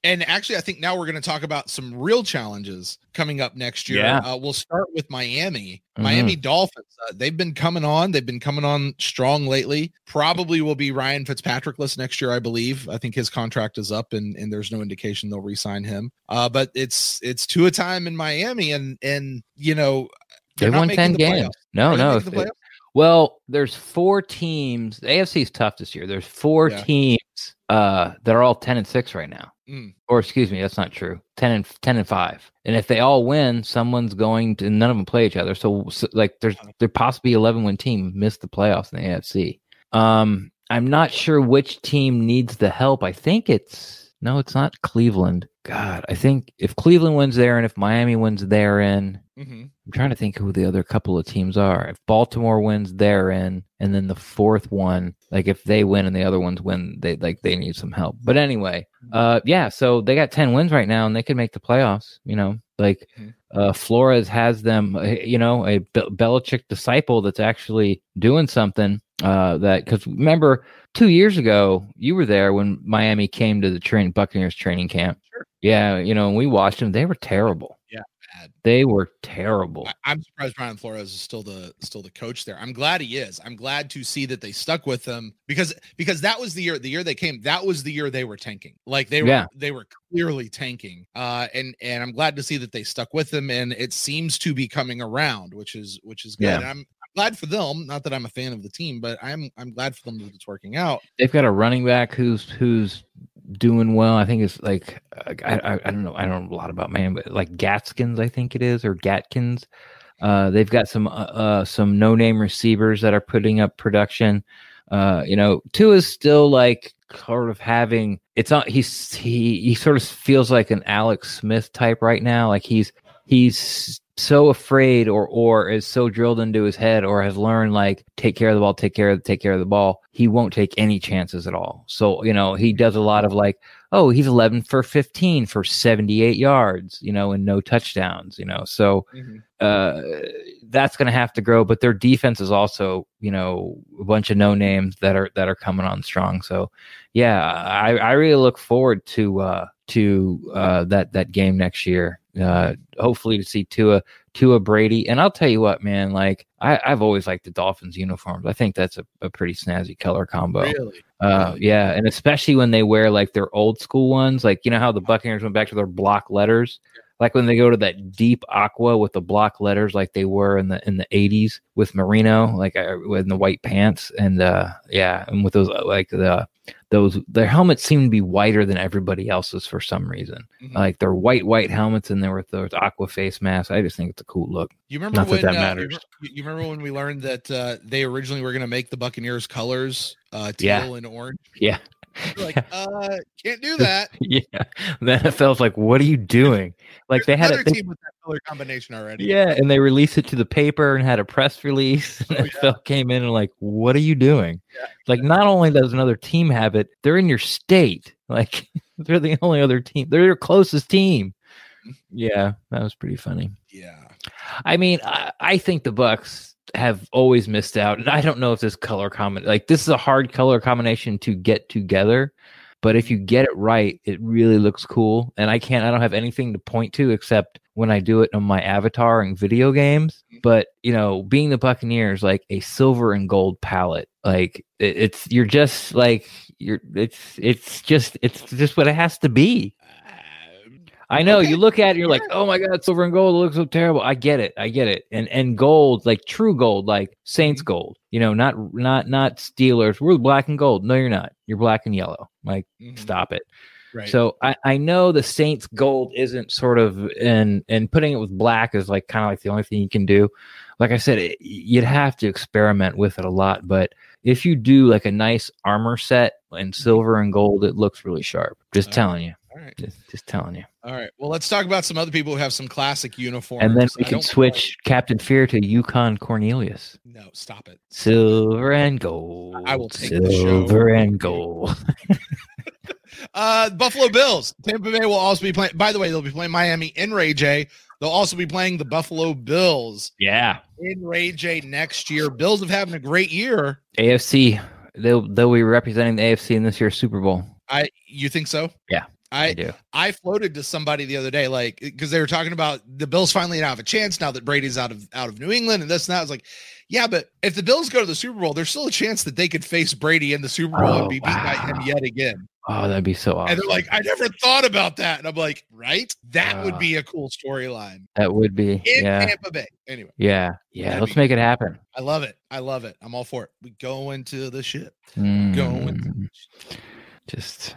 and- actually, I think now we're going to talk about some real challenges coming up next year. Yeah. Uh, we'll start with Miami. Mhm. Miami Dolphins. Uh, they've been coming on. They've been coming on strong lately. Probably will be Ryan Fitzpatrickless next year, I believe. I think his contract is up, and and there's no indication they'll re-sign him. Uh, but it's it's Tua time in Miami, and and you know they won 10 the games playoffs. no no the well there's four teams the afc is tough this year there's four Yeah. teams uh that are all 10 and 6 right now. Mm. or excuse me that's not true. 10 and 10 and 5 and if they all win someone's going to none of them play each other. So, so like there's there possibly 11 win team missed the playoffs in the afc um i'm not sure which team needs the help. I think it's No, it's not Cleveland. God, I think if Cleveland wins there and if Miami wins therein, Mm-hmm. I'm trying to think who the other couple of teams are. If Baltimore wins therein, and then the fourth one, like if they win and the other ones win, they like they need some help. But anyway, uh, yeah. So they got ten wins right now, and they could make the playoffs. You know, like Mhm. uh, Flores has them. uh, You know, a Be- Belichick disciple that's actually doing something. Uh, that because remember two years ago you were there when Miami came to the train Buccaneers training camp. Sure. Yeah, you know, and we watched them. They were terrible. Bad. They were terrible. I, I'm surprised Brian Flores is still the still the coach there. I'm glad he is. I'm glad to see that they stuck with him because because that was the year the year they came. That was the year they were tanking. Like they were Yeah. they were clearly tanking. Uh, and and I'm glad to see that they stuck with him. And it seems to be coming around, which is which is good. Yeah. I'm, I'm glad for them. Not that I'm a fan of the team, but I'm I'm glad for them that it's working out. they've got a running back who's who's doing well. I think it's like I, I I don't know I don't know a lot about man, but like Gaskins I think it is or Gatkins. Uh, they've got some uh, uh, some no name receivers that are putting up production. Uh, you know, Tua is still like sort of having it's not he's he he sort of feels like an Alex Smith type right now. Like he's he's so afraid or or is so drilled into his head or has learned like take care of the ball, take care of take care of the ball. He won't take any chances at all. So, you know, he does a lot of like, oh, he's 11 for 15 for 78 yards, you know, and no touchdowns, you know. So, uh, that's going to have to grow. But their defense is also, you know, a bunch of no names that are that are coming on strong. So, yeah, I, I really look forward to uh, to uh, that that game next year. Uh, hopefully to see Tua Tua Brady. And I'll tell you what, man, like I, I've always liked the Dolphins uniforms. I think that's a, a pretty snazzy color combo. Really? Uh, yeah, and especially when they wear like their old school ones, like you know how the Buccaneers went back to their block letters, like when they go to that deep aqua with the block letters, like they were in the in the eighties with Marino, like uh, with the white pants, and uh, yeah, and with those uh, like the those their helmets seem to be whiter than everybody else's for some reason. Mhm. Like they're white white helmets, and there with those aqua face masks. I just think it's a cool look. You remember Not that when that uh, matters. You, you remember when we learned that uh, they originally were going to make the Buccaneers colors uh, teal Yeah. and orange? Yeah. You're like, uh, can't do that. yeah, the NFL's like, what are you doing? Like they had it. They, team with that color combination already. Yeah, and they released it to the paper and had a press release. And Oh, NFL came in and like, what are you doing? Yeah, Like, not only does another team have it, they're in your state. Like, they're the only other team. They're your closest team. Mm-hmm. Yeah, that was pretty funny. Yeah. I mean, I, I think the Bucs have always missed out, and I don't know if this color comment like this is a hard color combination to get together. But if you mm-hmm. get it right, it really looks cool. And I can't, I don't have anything to point to except when I do it on my avatar and video games. Mm-hmm. But you know, being the Buccaneers, like a silver and gold palette, like it, it's you're just like you're it's it's just it's just what it has to be. I know Okay. you look at it, you're like, oh my god, silver and gold looks so terrible. I get it, I get it, and and gold, like true gold, like Saints gold. You know, not not not Steelers. We're black and gold. No, you're not. You're black and yellow. Like, Mhm. stop it. Right. So I, I know the Saints gold isn't sort of and and putting it with black is like kind of like the only thing you can do. Like I said, it, you'd have to experiment with it a lot. But if you do like a nice armor set in silver and gold, it looks really sharp. Just All telling you. All right. Just, just telling you. All right. Well, let's talk about some other people who have some classic uniforms. And then we I can switch Captain Fear to Yukon Cornelius. No, stop it. Silver and gold. I will take the show. silver and gold. Uh, Buffalo Bills. Tampa Bay will also be playing. By the way, they'll be playing Miami in Ray Jay. They'll also be playing the Buffalo Bills Yeah. in Ray Jay next year. Bills have having a great year. AFC. They'll they'll be representing the AFC in this year's Super Bowl. I you think so? Yeah, I I do. I floated to somebody the other day, like because they were talking about the Bills finally have a chance now that Brady's out of out of New England and this and that. I was like, yeah, but if the Bills go to the Super Bowl, there's still a chance that they could face Brady in the Super Bowl Oh, and be beat by him yet again. Oh, that'd be so awesome. And they're like, I never thought about that. And I'm like, right? That would Ah. be a cool storyline that would be. in Yeah. Tampa Bay. Anyway, Yeah. Yeah. That'd Let's make it happen. I love it. I love it. I'm all for it. We go into the ship. Mm, Going. just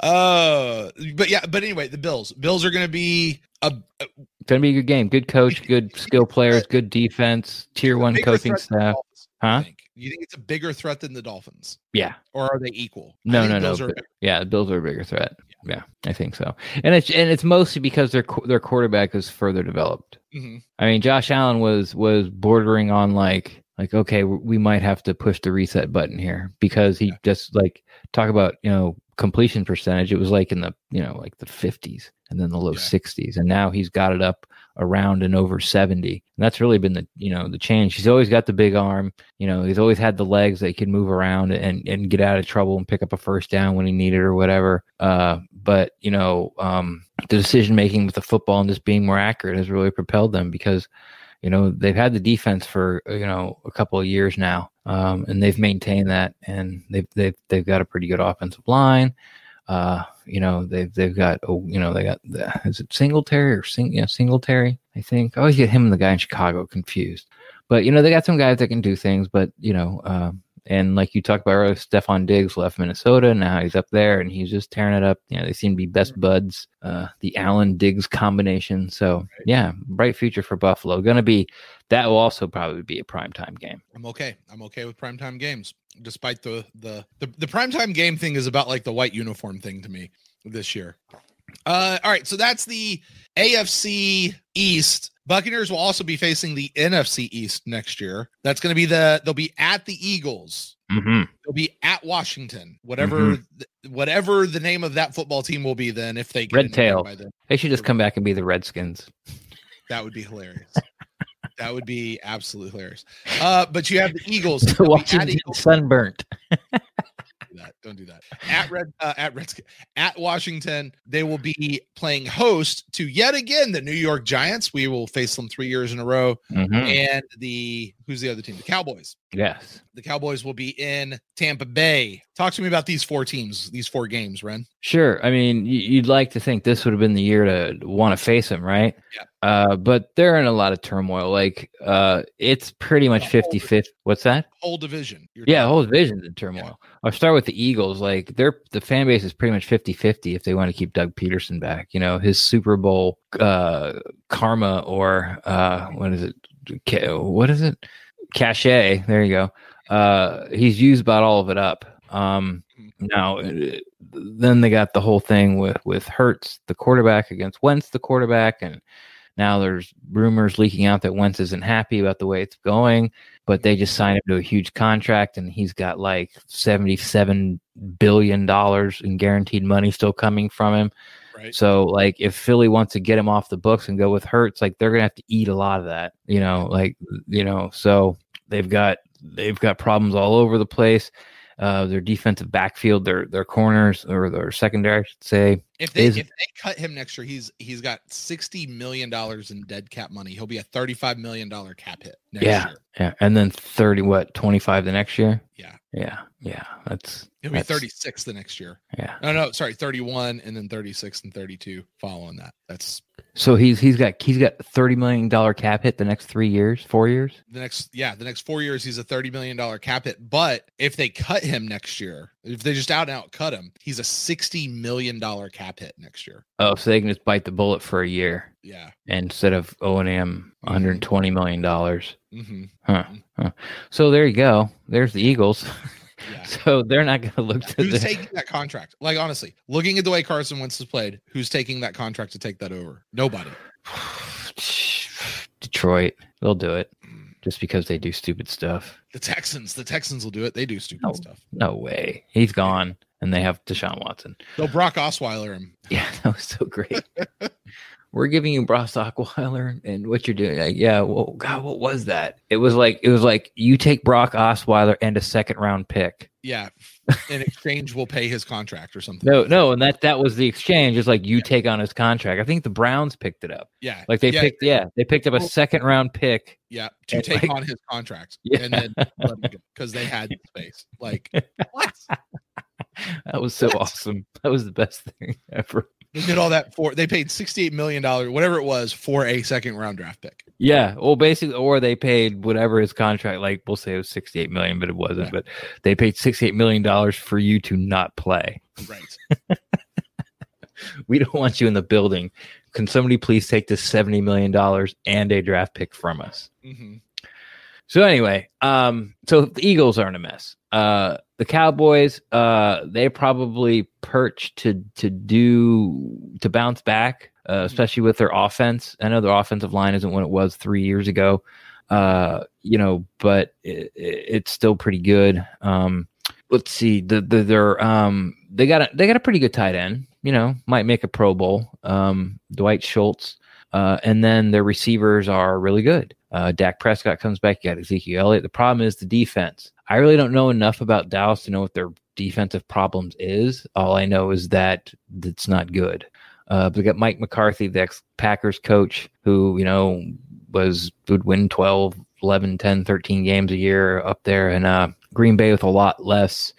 Uh, but yeah, but anyway, the Bills. Bills are going to be a, a gonna be a good game. Good coach, good skill players, good defense, tier one coaching to staff. Dolphins, Huh? think. You think it's a bigger threat than the Dolphins, Yeah. or are they equal? No, no, no. But- yeah, the Bills are a bigger threat. Yeah, I think so. And it's and it's mostly because their their quarterback is further developed. Mhm. I mean, Josh Allen was was bordering on like like okay, we might have to push the reset button here because he Yeah. just like talk about you know completion percentage. It was like in the you know like the fifties and then the low Yeah. sixties, and now he's got it up around and over seventy. And that's really been the you know the change. He's always got the big arm. You know, he's always had the legs that he can move around and and get out of trouble and pick up a first down when he needed or whatever. Uh, but you know, um, the decision making with the football and just being more accurate has really propelled them because you know they've had the defense for you know a couple of years now um, and they've maintained that and they've they've they've got a pretty good offensive line. Uh you know they've they've got oh you know they got the, is it Singletary or Sing yeah Singletary I think? I always get him and the guy in Chicago confused. But you know they got some guys that can do things but you know uh, and like you talked about earlier, Stefon Diggs left Minnesota. Now he's up there and he's just tearing it up. You know, they seem to be best buds, uh, the Allen Diggs combination. So, yeah, bright future for Buffalo. Going to be, that will also probably be a primetime game. I'm okay. I'm okay with primetime games, despite the the the, the primetime game thing is about like the white uniform thing to me this year. Uh, all right, so that's the AFC East. Buccaneers will also be facing the NFC East next year. That's going to be the they'll be at the Eagles. Mm-hmm. They'll be at Washington. Whatever th- whatever the name of that football team will be then if they get Red Tail. They should just come back and be the Redskins. That would be hilarious. that would be absolutely hilarious. Uh, but you have the Eagles. The They'll be at Washington Eagles. sunburnt. do that. Don't do that. At Red uh, at Redskin at Washington, they will be playing host to yet again the New York Giants. We will face them three years in a row. Mhm. And the who's the other team? The Cowboys. Yes. The Cowboys will be in Tampa Bay. Talk to me about these four teams, these four games, Ren. Sure. I mean, you'd like to think this would have been the year to want to face them, right? Yeah. Uh, but they're in a lot of turmoil. Like, uh, it's pretty much The 50 50. What's that? Whole division. You're Yeah, whole division's in turmoil. I'll start with the Eagles. Like, they're the fan base is pretty much 50 50 if they want to keep Doug Pederson back. You know, his Super Bowl uh, karma or uh, what is it? What is it? Cachet. There you go. Uh, he's used about all of it up. Um, now, uh, then they got the whole thing with with Hurts, the quarterback, against Wentz, the quarterback, and now there's rumors leaking out that Wentz isn't happy about the way it's going, but they just signed him to a huge contract, and he's got like seventy-seven billion dollars in guaranteed money still coming from him. Right. So, like, if Philly wants to get him off the books and go with Hurts, like they're gonna have to eat a lot of that, you know, like you know. So they've got they've got problems all over the place. Uh, their defensive backfield, their their corners or their secondary, I should say. If they is- if they cut him next year, he's he's got sixty million dollars in dead cap money. He'll be a thirty-five million dollar cap hit next Yeah. year. Yeah, and then thirty, what twenty five the next year? Yeah. yeah, yeah. That's He'll be 36 the next year. yeah. No, no, sorry, 31 and then 36 and 32 following that. That's So he's he's got he's got thirty million dollar cap hit the next three years, four years. the next, yeah, the next four years, he's a $30 million cap hit. But if they cut him next year, if they just out and out cut him, he's a $60 million cap hit next year. Oh, so they can just bite the bullet for a year Yeah. instead of O and M, one hundred twenty million dollars. hmm Huh, huh. So there you go. There's the Eagles. Yeah. so they're not going to look to Who's taking that contract? Like, honestly, looking at the way Carson Wentz has played, who's taking that contract to take that over? Nobody. Detroit. They'll do it mm. just because they do stupid stuff. The Texans, the Texans will do it. They do stupid No. stuff. No way. He's gone, and they have Deshaun Watson. They'll Brock Osweiler him. Yeah, that was so great. We're giving you Brock Osweiler, and what you're doing? Like, yeah, well, God, what was that? It was like it was like you take Brock Osweiler and a second round pick. Yeah. In exchange, we'll pay his contract or something. No, no, and that that was the exchange. It's like you take on his contract. I think the Browns picked it up. Yeah. Like they yeah, picked, yeah, they picked up a oh. second round pick. Yeah, to take like- on his contract Yeah. and then because they had space. Like what? That was so What? awesome. That was the best thing ever. They did all that for they paid sixty-eight million dollars, whatever it was, for a second round draft pick. Yeah. Well, basically, or they paid whatever his contract, like we'll say it was 68 million, but it wasn't. Yeah. But they paid 68 million dollars for you to not play. Right. We don't want you in the building. Can somebody please take this 70 million dollars and a draft pick from us? hmm So anyway, um, so the Eagles aren't a mess. Uh, the Cowboys, uh, they probably perch to to do to bounce back, uh, especially with their offense. I know their offensive line isn't what it was three years ago, uh, you know, but it, it's still pretty good. Um, let's see, the, the they're um they got a they got a pretty good tight end. You know, might make a Pro Bowl. Um, Dwight Schultz. Uh, and then their receivers are really good. Uh, Dak Prescott comes back. You got Ezekiel Elliott. The problem is the defense. I really don't know enough about Dallas to know what their defensive problems is. All I know is that it's not good. Uh, we got Mike McCarthy, the ex Packers coach, who, you know, was would win 12, 11, 10, 13 games a year up there in uh, Green Bay with a lot less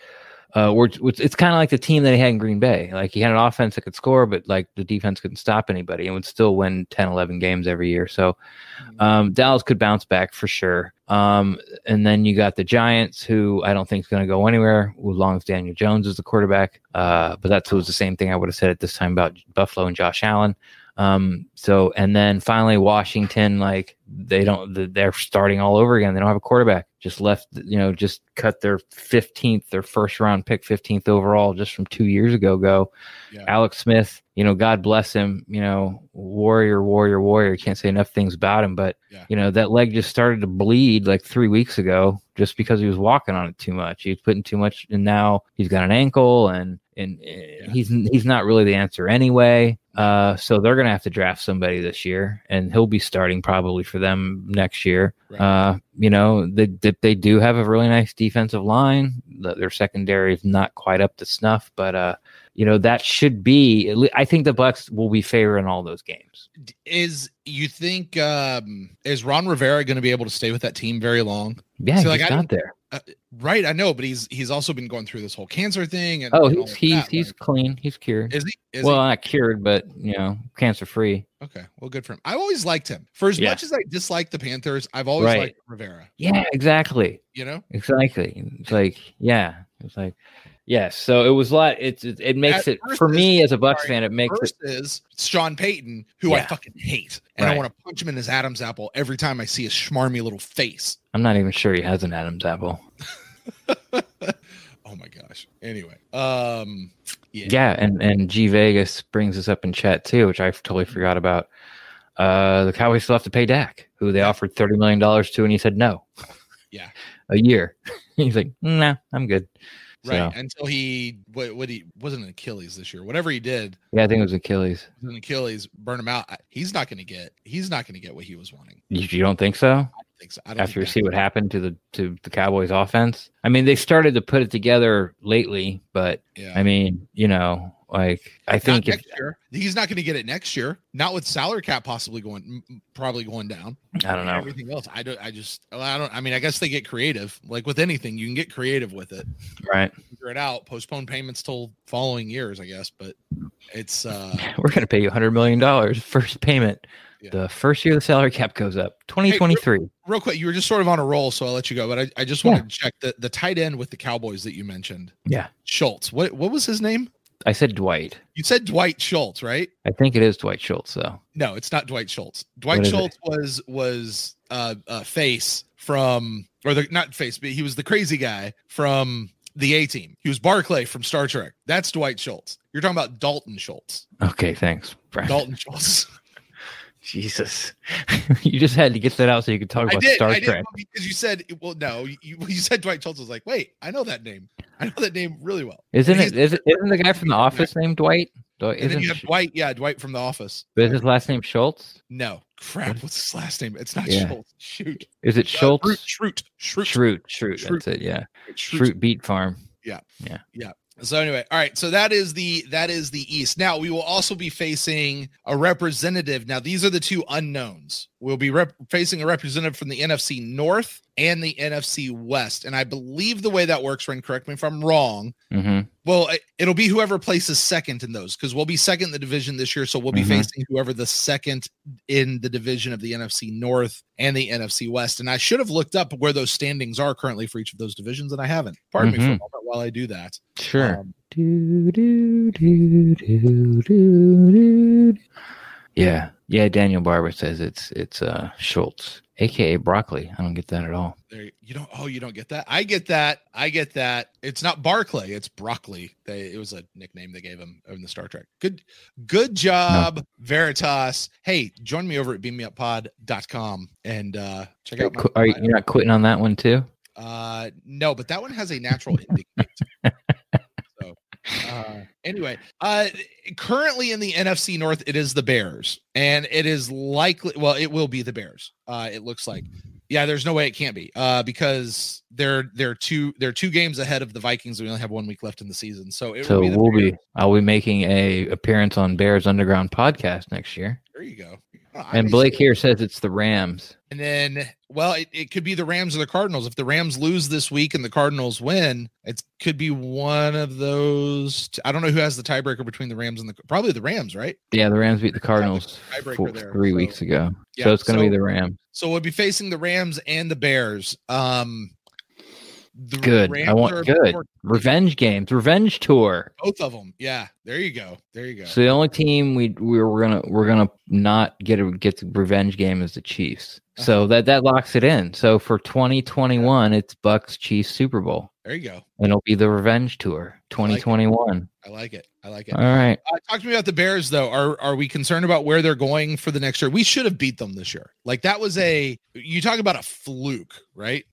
uh, it's kind of like the team that he had in Green Bay. Like he had an offense that could score, but like the defense couldn't stop anybody and would still win 10, 11 games every year. So mm-hmm. um, Dallas could bounce back for sure. Um, and then you got the Giants, who I don't think is going to go anywhere as long as Daniel Jones is the quarterback. Uh, but that was the same thing I would have said at this time about Buffalo and Josh Allen. Um, so, and then finally Washington, like they don't, they're starting all over again. They don't have a quarterback. Just left, you know, just cut their 15th, their first round pick, 15th overall, just from two years ago. Go, yeah. Alex Smith. You know, God bless him. You know, warrior, warrior, warrior. Can't say enough things about him, but yeah. you know that leg just started to bleed like three weeks ago, just because he was walking on it too much. He was putting too much, and now he's got an ankle, and and yeah. he's he's not really the answer anyway. Uh, so they're going to have to draft somebody this year, and he'll be starting probably for them next year. Right. Uh, you know, they, they do have a really nice defensive line. Their secondary is not quite up to snuff, but uh, you know that should be. I think the Bucs will be favoring all those games. Is you think um, is Ron Rivera going to be able to stay with that team very long? Yeah, so, like, he's I not there. Uh, right, I know, but he's he's also been going through this whole cancer thing. And, oh, he's he's that. he's like, clean. He's cured. Is he? Is well, he? not cured, but you know, cancer free. Okay, well, good for him. I always liked him. For as yeah. much as I dislike the Panthers, I've always right. liked Rivera. Yeah, exactly. You know, exactly. It's like, yeah, it's like, yes. So it was like it. It, it makes At it for me as a Bucs fan. It makes it is Sean Payton, who yeah. I fucking hate, and right. I want to punch him in his Adam's apple every time I see his schmarmy little face. I'm not even sure he has an Adam's apple. oh my gosh. Anyway, um, yeah. yeah, and and G Vegas brings this up in chat too, which I totally forgot about. Uh, the Cowboys still have to pay Dak, who they offered thirty million dollars to, and he said no. Yeah, a year. He's like, nah, I'm good. Right so. until he what, what he wasn't an Achilles this year. Whatever he did. Yeah, I think it was Achilles. It was an Achilles burn him out. He's not going to get. He's not going to get what he was wanting. You, you don't think so? I think so. I After you see what happened to the to the Cowboys offense, I mean, they started to put it together lately, but yeah. I mean, you know, like I think if, year. he's not going to get it next year, not with salary cap possibly going probably going down. I don't know everything else. I don't. I just. I don't. I mean, I guess they get creative. Like with anything, you can get creative with it. Right. Figure it out. Postpone payments till following years, I guess. But it's. uh We're going to pay you hundred million dollars first payment. Yeah. The first year the salary cap goes up, 2023. Hey, real, real, quick, you were just sort of on a roll, so I'll let you go. But I, I just want yeah. to check the, the tight end with the Cowboys that you mentioned. Yeah. Schultz. What what was his name? I said Dwight. You said Dwight Schultz, right? I think it is Dwight Schultz, though. No, it's not Dwight Schultz. Dwight Schultz was was uh, a face from, or the not face, but he was the crazy guy from the A Team. He was Barclay from Star Trek. That's Dwight Schultz. You're talking about Dalton Schultz. Okay, thanks. Brad. Dalton Schultz. Jesus, you just had to get that out so you could talk about did, Star Trek. Because you said, well, no, you, you said Dwight Schultz. was like, wait, I know that name. I know that name really well. Isn't it? Is it? Isn't the guy from The Office named Dwight? Dwight and then you have Dwight, yeah, Dwight from The Office. But is his last name Schultz? No, crap. What's his last name? It's not yeah. Schultz. Shoot. Is it Schultz? Uh, Schrute. Schrute. Schrute. Schrute. That's it. Yeah. Schrute Beet Farm. Yeah. Yeah. Yeah. So anyway, all right. So that is the that is the East. Now we will also be facing a representative. Now these are the two unknowns. We'll be rep- facing a representative from the NFC North and the NFC West. And I believe the way that works, Ren, correct me if I'm wrong. Mm-hmm. Well, it, will be whoever places second in those because we'll be second in the division this year. So we'll be mm-hmm. facing whoever the second in the division of the NFC North and the NFC West. And I should have looked up where those standings are currently for each of those divisions, and I haven't. Pardon mm-hmm. me for a mm-hmm. moment while I do that. Sure. Um, do, do, do, do, do, do. Yeah, yeah. Daniel Barber says it's it's uh Schultz. Aka broccoli. I don't get that at all. There, you don't. Oh, you don't get that. I get that. I get that. It's not Barclay. It's broccoli. They, it was a nickname they gave him in the Star Trek. Good, good job, Veritas. Hey, join me over at beammeuppod.com and uh, check out. My, Are you you're not quitting on that one too? Uh, no, but that one has a natural ending. uh, anyway, uh, currently in the NFC North, it is the Bears, and it is likely. Well, it will be the Bears. Uh, it looks like. Yeah, there's no way it can't be. Uh, because they're they're two they're two games ahead of the Vikings. We only have one week left in the season, so it So will be the we'll Bears. be. I'll be making a appearance on Bears Underground podcast next year. There you go. And Blake here says it's the Rams. And then, well, it, it could be the Rams or the Cardinals. If the Rams lose this week and the Cardinals win, it could be one of those. I don't know who has the tiebreaker between the Rams and the probably the Rams, right? Yeah, the Rams beat the Cardinals tiebreaker four- there, three so- weeks ago. Yeah, so it's going to so- be the Rams. So we'll be facing the Rams and the Bears. Um, the Good. I want- good. more- Revenge games, revenge tour. both of them. Yeah, there you go. There you go. So the only team we we we're gonna we're gonna not get a get the revenge game is the Chiefs. Uh-huh. So that that locks it in. So for 2021, it's Bucs Chiefs Super Bowl, there you go. and it'll be the revenge tour 2021. I like it. I like it. All right. Uh, talk to me about the Bears, though. Are are we concerned about where they're going for the next year? We should have beat them this year. Like that was a you talk about a fluke, right?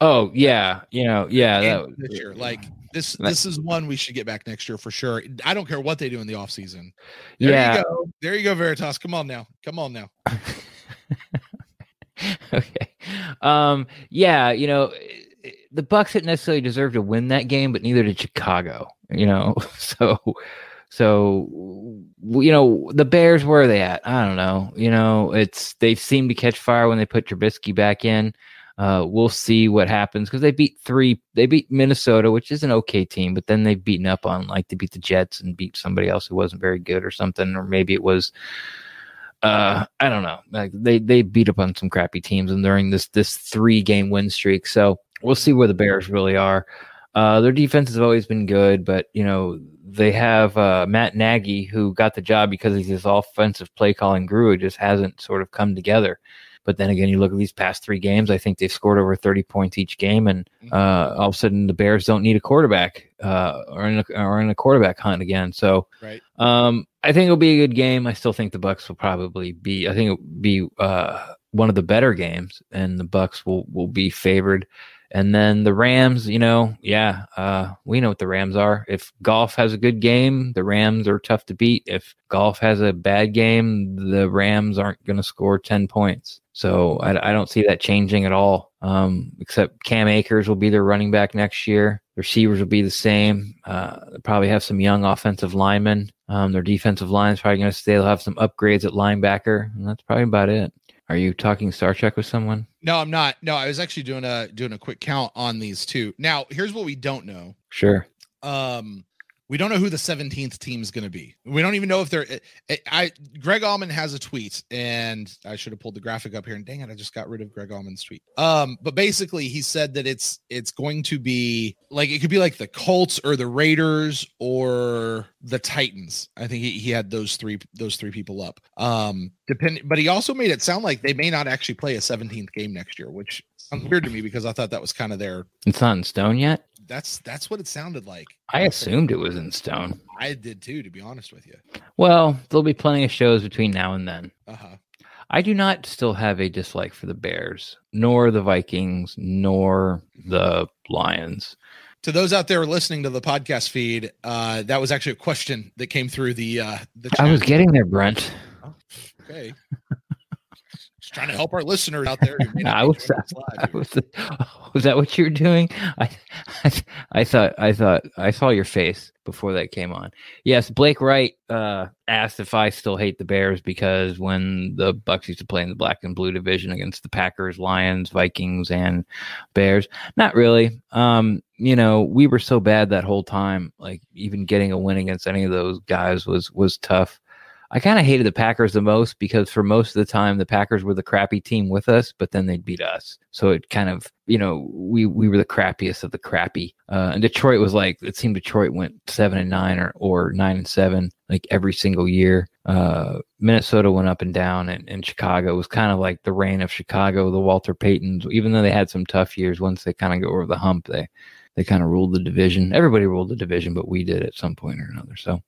Oh yeah, you know yeah. That, this year, like this this is one we should get back next year for sure. I don't care what they do in the offseason. There yeah. you go. There you go, Veritas. Come on now. Come on now. okay. Um. Yeah. You know, the Bucs didn't necessarily deserve to win that game, but neither did Chicago. You know, so so you know the Bears. Where are they at? I don't know. You know, it's they seem to catch fire when they put Trubisky back in. Uh, we'll see what happens because they beat three. They beat Minnesota, which is an okay team, but then they've beaten up on like they beat the Jets and beat somebody else who wasn't very good or something, or maybe it was uh i don't know like they they beat up on some crappy teams and during this this three game win streak so we'll see where the bears really are uh their defense has always been good but you know they have uh matt nagy who got the job because his offensive play calling guru it just hasn't sort of come together but then again you look at these past three games i think they've scored over 30 points each game and uh all of a sudden the bears don't need a quarterback uh or in a, or in a quarterback hunt again so Right. um, I think it'll be a good game. I still think the Bucs will probably be. I think it'll be uh, one of the better games, and the Bucs will will be favored. And then the Rams, you know, yeah, uh, we know what the Rams are. If Goff has a good game, the Rams are tough to beat. If Goff has a bad game, the Rams aren't going to score ten points. So I, I don't see that changing at all. Um, except Cam Akers will be their running back next year. Receivers will be the same. Uh, they'll probably have some young offensive linemen. Um, their defensive line is probably going to stay. They'll have some upgrades at linebacker, and that's probably about it. Are you talking Star Trek with someone? No, I'm not. No, I was actually doing a doing a quick count on these two. Now, here's what we don't know. Sure. Um, we don't know who the 17th team is going to be. We don't even know if they're. I, I Greg Auman has a tweet, and I should have pulled the graphic up here. And dang it, I just got rid of Greg Auman's tweet. Um, but basically, he said that it's it's going to be like it could be like the Colts or the Raiders or the Titans. I think he, he had those three those three people up. Um, depending, but he also made it sound like they may not actually play a 17th game next year, which sounds weird to me because I thought that was kind of their. It's not in stone yet. That's that's what it sounded like. I assumed it was in stone. I did too, to be honest with you. Well, there'll be plenty of shows between now and then. Uh huh. I do not still have a dislike for the Bears, nor the Vikings, nor the Lions. To those out there listening to the podcast feed, uh, that was actually a question that came through the uh, the. I was getting there, Brent. okay. Just trying to help our listeners out there. who may not I was, joining us live I was, was that what you were doing? I, I, I thought, I thought, I saw your face before that came on. Yes, Blake Wright uh, asked if I still hate the Bears because when the Bucs used to play in the black and blue division against the Packers, Lions, Vikings, and Bears, not really. Um, you know, we were so bad that whole time. Like even getting a win against any of those guys was was tough. I kind of hated the Packers the most because for most of the time the Packers were the crappy team with us, but then they'd beat us. So it kind of, you know, we we were the crappiest of the crappy. Uh, and Detroit was like it seemed Detroit went seven and nine or or nine and seven like every single year. Uh, Minnesota went up and down, and, and Chicago was kind of like the reign of Chicago, the Walter Paytons. Even though they had some tough years, once they kind of go over the hump, they they kind of ruled the division. Everybody ruled the division, but we did at some point or another. So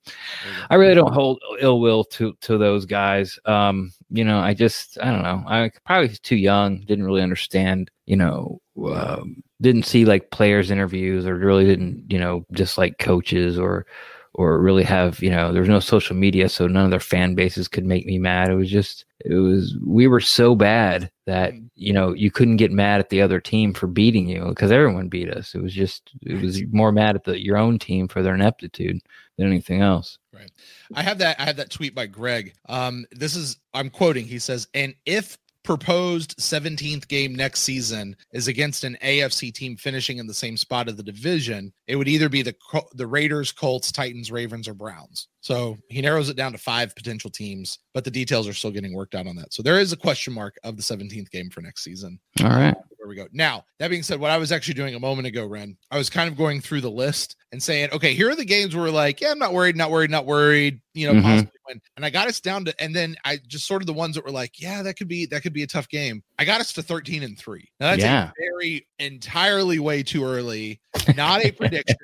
I really don't hold ill will to to those guys. Um, you know, I just I don't know. I probably was too young, didn't really understand. You know, um, didn't see like players interviews or really didn't you know just like coaches or or really have you know there was no social media so none of their fan bases could make me mad it was just it was we were so bad that you know you couldn't get mad at the other team for beating you because everyone beat us it was just it was more mad at the your own team for their ineptitude than anything else Right. I have that. I have that tweet by Greg. Um, this is I'm quoting. He says, "And if proposed 17th game next season is against an AFC team finishing in the same spot of the division, it would either be the the Raiders, Colts, Titans, Ravens, or Browns." So he narrows it down to five potential teams, but the details are still getting worked out on that. So there is a question mark of the 17th game for next season. all right There we go. Now, that being said, what I was actually doing a moment ago, Ren, I was kind of going through the list and saying, okay, here are the games where we're like, yeah, I'm not worried, not worried, not worried, you know, Mhm. possibly win. And I got us down to, and then I just sort of the ones that were like, yeah, that could be, that could be a tough game. I got us to 13 and three. Now that's Yeah. very entirely way too early. Not a prediction.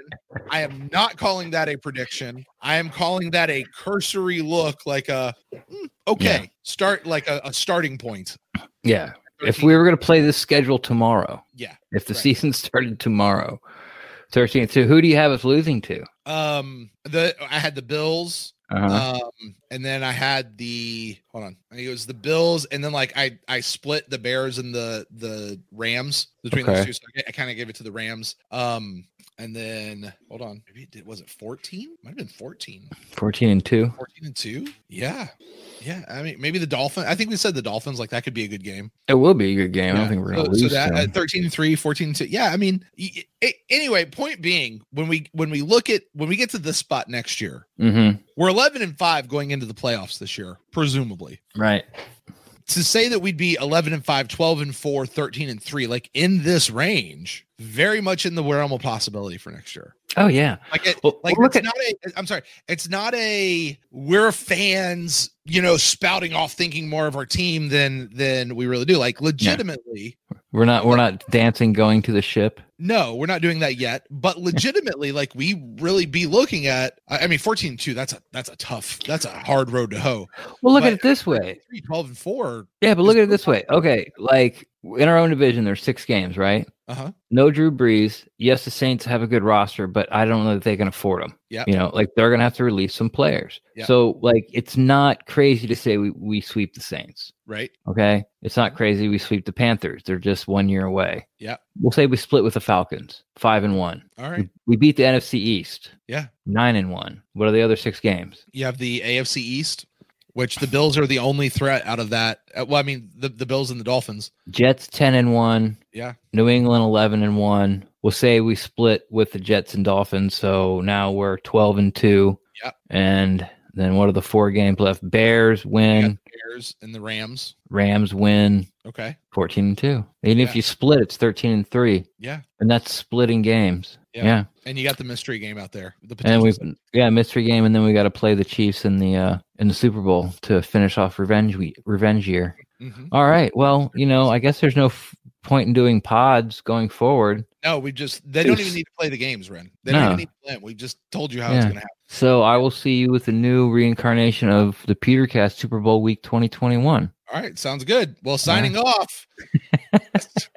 I am not calling that a prediction. I am calling that a cursory look, like a mm, okay, start like a, a starting point. yeah if we were going to play this schedule tomorrow yeah. if the Right. season started tomorrow 13th so who do you have us losing to Um, the I had the Bills, uh-huh. um, and then I had the hold on, I think it was the Bills, and then like I I split the Bears and the the Rams between those two. So I, I kind of gave it to the Rams. Um, and then hold on, maybe it did was it 14? Might have been 14. 14 and 2 14 and 2? Yeah. Yeah. I mean, maybe the Dolphins. I think we said the Dolphins, like that could be a good game. it will be a good game i don't think we're going to so lose that to uh, them. 13 and 3, 14 and 2. Yeah, I mean, y- anyway, point being, when we when we look at when we get to this spot next year, Mhm. we're 11 and 5 going into the playoffs this year, presumably. right To say that we'd be 11 and 5, 12 and 4, 13 and 3, like in this range, very much in the realm of possibility for next year. oh yeah Like, it, Well, like look it's at- not a. I'm sorry, it's not a. We're fans, you know, spouting off thinking more of our team than than we really do. Like, legitimately, we're not we're not dancing going to the ship no, we're not doing that yet. But legitimately, like, we really be looking at. I mean, 14 2, That's a that's a tough. That's a hard road to hoe. well look But- at it this way 3, 12 and four. yeah but look at it this way okay like in our own division there's six games right Uh huh. no Drew Brees. Yes, the Saints have a good roster, but I don't know that they can afford them. Yeah. You know, like they're going to have to release some players. Yeah. So, like, it's not crazy to say we, we sweep the Saints. Right. Okay. It's not crazy we sweep the Panthers. They're just one year away. Yeah. We'll say we split with the Falcons, five and one. All right. We, we beat the NFC East, Yeah. nine and one. What are the other six games? You have the AFC East, which the Bills are the only threat out of that. Uh, Well, I mean, the, the Bills and the Dolphins. Jets, 10 and one. Yeah. New England, 11 and one. We'll say we split with the Jets and Dolphins. So now we're 12 and two. Yeah. And then what are the four games left? Bears win, Bears and the Rams. Rams win, Okay. 14 and two. Even if you split, it's 13 and three. Yeah. And that's splitting games. Yeah. Yeah. And you got the mystery game out there. The And we yeah, mystery game and then we got to play the Chiefs in the uh in the Super Bowl to finish off revenge week, revenge year. Mhm. All right. Well, you know, I guess there's no f- point in doing pods going forward. No, we just they don't even need to play the games, Ren. They don't No. even need to play them. We just told you how it's gonna happen. So I will see you with the new reincarnation of the Pewtercast Super Bowl Week 2021. All right, sounds good. Well, signing off.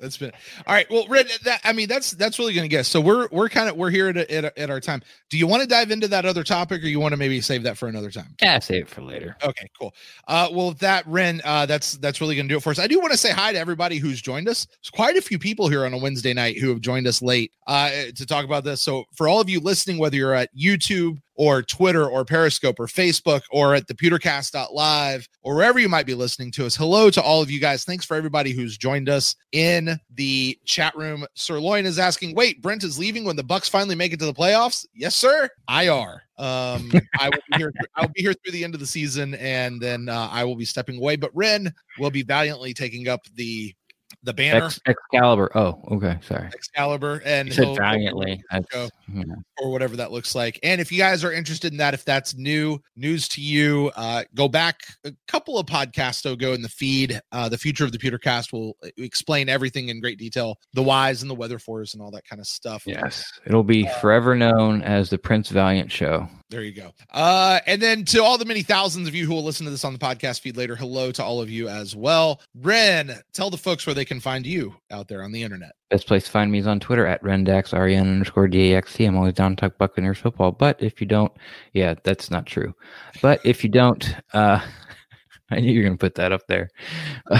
That's been all right. Well, Red, that I mean, that's that's really going to get. So we're we're kind of we're here at, at at our time. Do you want to dive into that other topic, or you want to maybe save that for another time? Yeah, save it for later. Okay, cool. Uh, well, that Ren, uh, that's that's really going to do it for us. I do want to say hi to everybody who's joined us. There's quite a few people here on a Wednesday night who have joined us late uh, to talk about this. So for all of you listening, whether you're at YouTube or Twitter or Periscope or Facebook or at the pewtercast.live or wherever you might be listening to us. Hello to all of you guys. Thanks for everybody who's joined us in the chat room. Sirloin is asking, wait, Brent is leaving when the Bucs finally make it to the playoffs? Yes, sir. IR. Um, I will be here. I'll be here through the end of the season, and then uh, I will be stepping away. But Ren will be valiantly taking up the the banner Ex- Excalibur. Oh, okay. Sorry. Excalibur, and You said valiantly. Go. yeah. or whatever that looks like. And if you guys are interested in that, if that's new news to you, uh, go back a couple of podcasts ago in the feed. Uh, the future of the Pewtercast will explain everything in great detail, the whys and the weather fours and all that kind of stuff. Yes. It'll be forever known as the Prince Valiant Show. There you go. Uh, and then to all the many thousands of you who will listen to this on the podcast feed later, hello to all of you as well. Ren, tell the folks where they can find you out there on the internet. Best place to find me is on Twitter at Rendax, R-E-N underscore D-A-X-T. I'm always down to talk Buccaneers football. But if you don't, yeah, that's not true. But if you don't, uh, I knew you were going to put that up there.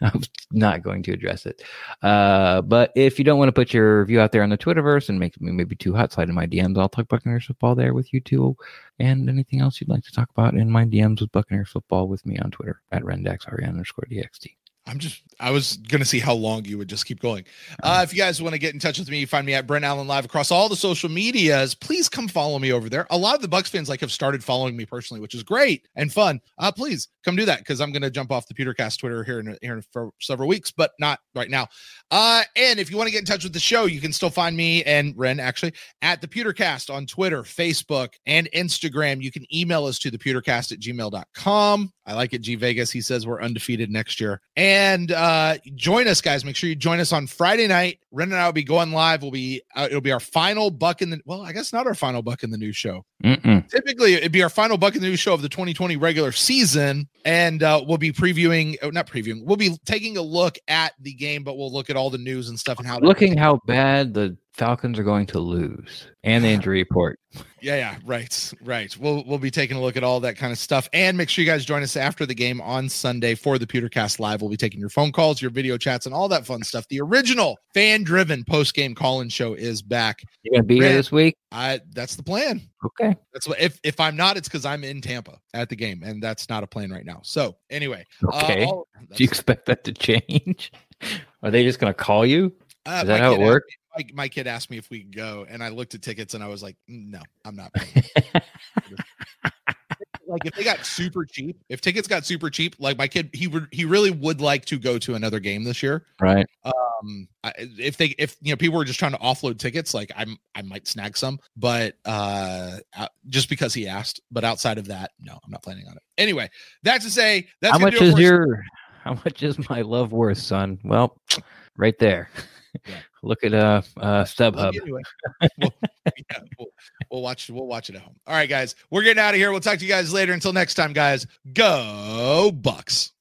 I'm not going to address it. Uh, but if you don't want to put your review out there on the Twitterverse and make me maybe too hot, slide in my DMs. I'll talk Buccaneers football there with you too. And anything else you'd like to talk about in my DMs with Buccaneers football with me on Twitter at Rendax, R-E-N underscore D-A-X-T. I'm just, I was to see how long you would just keep going. Uh, if you guys want to get in touch with me, you find me at Brent Allen Live across all the social medias. Please come follow me over there. A lot of the Bucs fans like have started following me personally, which is great and fun. Uh, please come do that because I'm to jump off the Pewtercast Twitter here in here for several weeks, but not right now. Uh, and if you want to get in touch with the show, you can still find me and Ren actually at the Pewtercast on Twitter, Facebook, and Instagram. You can email us to the pewtercast at gmail.com. I like it, G Vegas. He says we're undefeated next year. And uh join us, guys. Make sure you join us on Friday night. Ren and I will be going live. We'll be uh, it'll be our final buck in the well, I guess not our final buck in the new show. Mm-mm. Typically, it'd be our final buck in the new show of the 2020 regular season, and uh, we'll be previewing, oh, not previewing, we'll be taking a look at the game, but we'll look at all the news and stuff and how. looking how bad the Falcons are going to lose and the injury report. Yeah, yeah, right, right. We'll we'll be taking a look at all that kind of stuff, and make sure you guys join us after the game on Sunday for the Pewtercast Live. We'll be taking your phone calls, your video chats, and all that fun stuff. The original fan-driven post-game call-in show is back. You gonna be here this week? I that's the plan. Okay. That's what if if I'm not, it's because I'm in Tampa at the game, and that's not a plan right now. So anyway, Okay. Uh, all- Do you expect that to change? Are they just gonna call you? Uh, Is that how it works? My, my kid asked me if we could go, and I looked at tickets, and I was like, "Mm, "No, I'm not." like if they got super cheap, if tickets got super cheap, like my kid, he would he really would like to go to another game this year. right. Um, I, if they if you know people were just trying to offload tickets, like I'm I might snag some, but uh, just because he asked. But outside of that, no, I'm not planning on it. Anyway, that's to say that's how much is your how much is my love worth, son? Well, right there. Yeah. Look at uh uh StubHub. anyway. we'll, yeah, we'll, we'll watch we'll watch it at home. All right, guys, we're getting out of here. We'll talk to you guys later. Until next time, guys, go Bucs.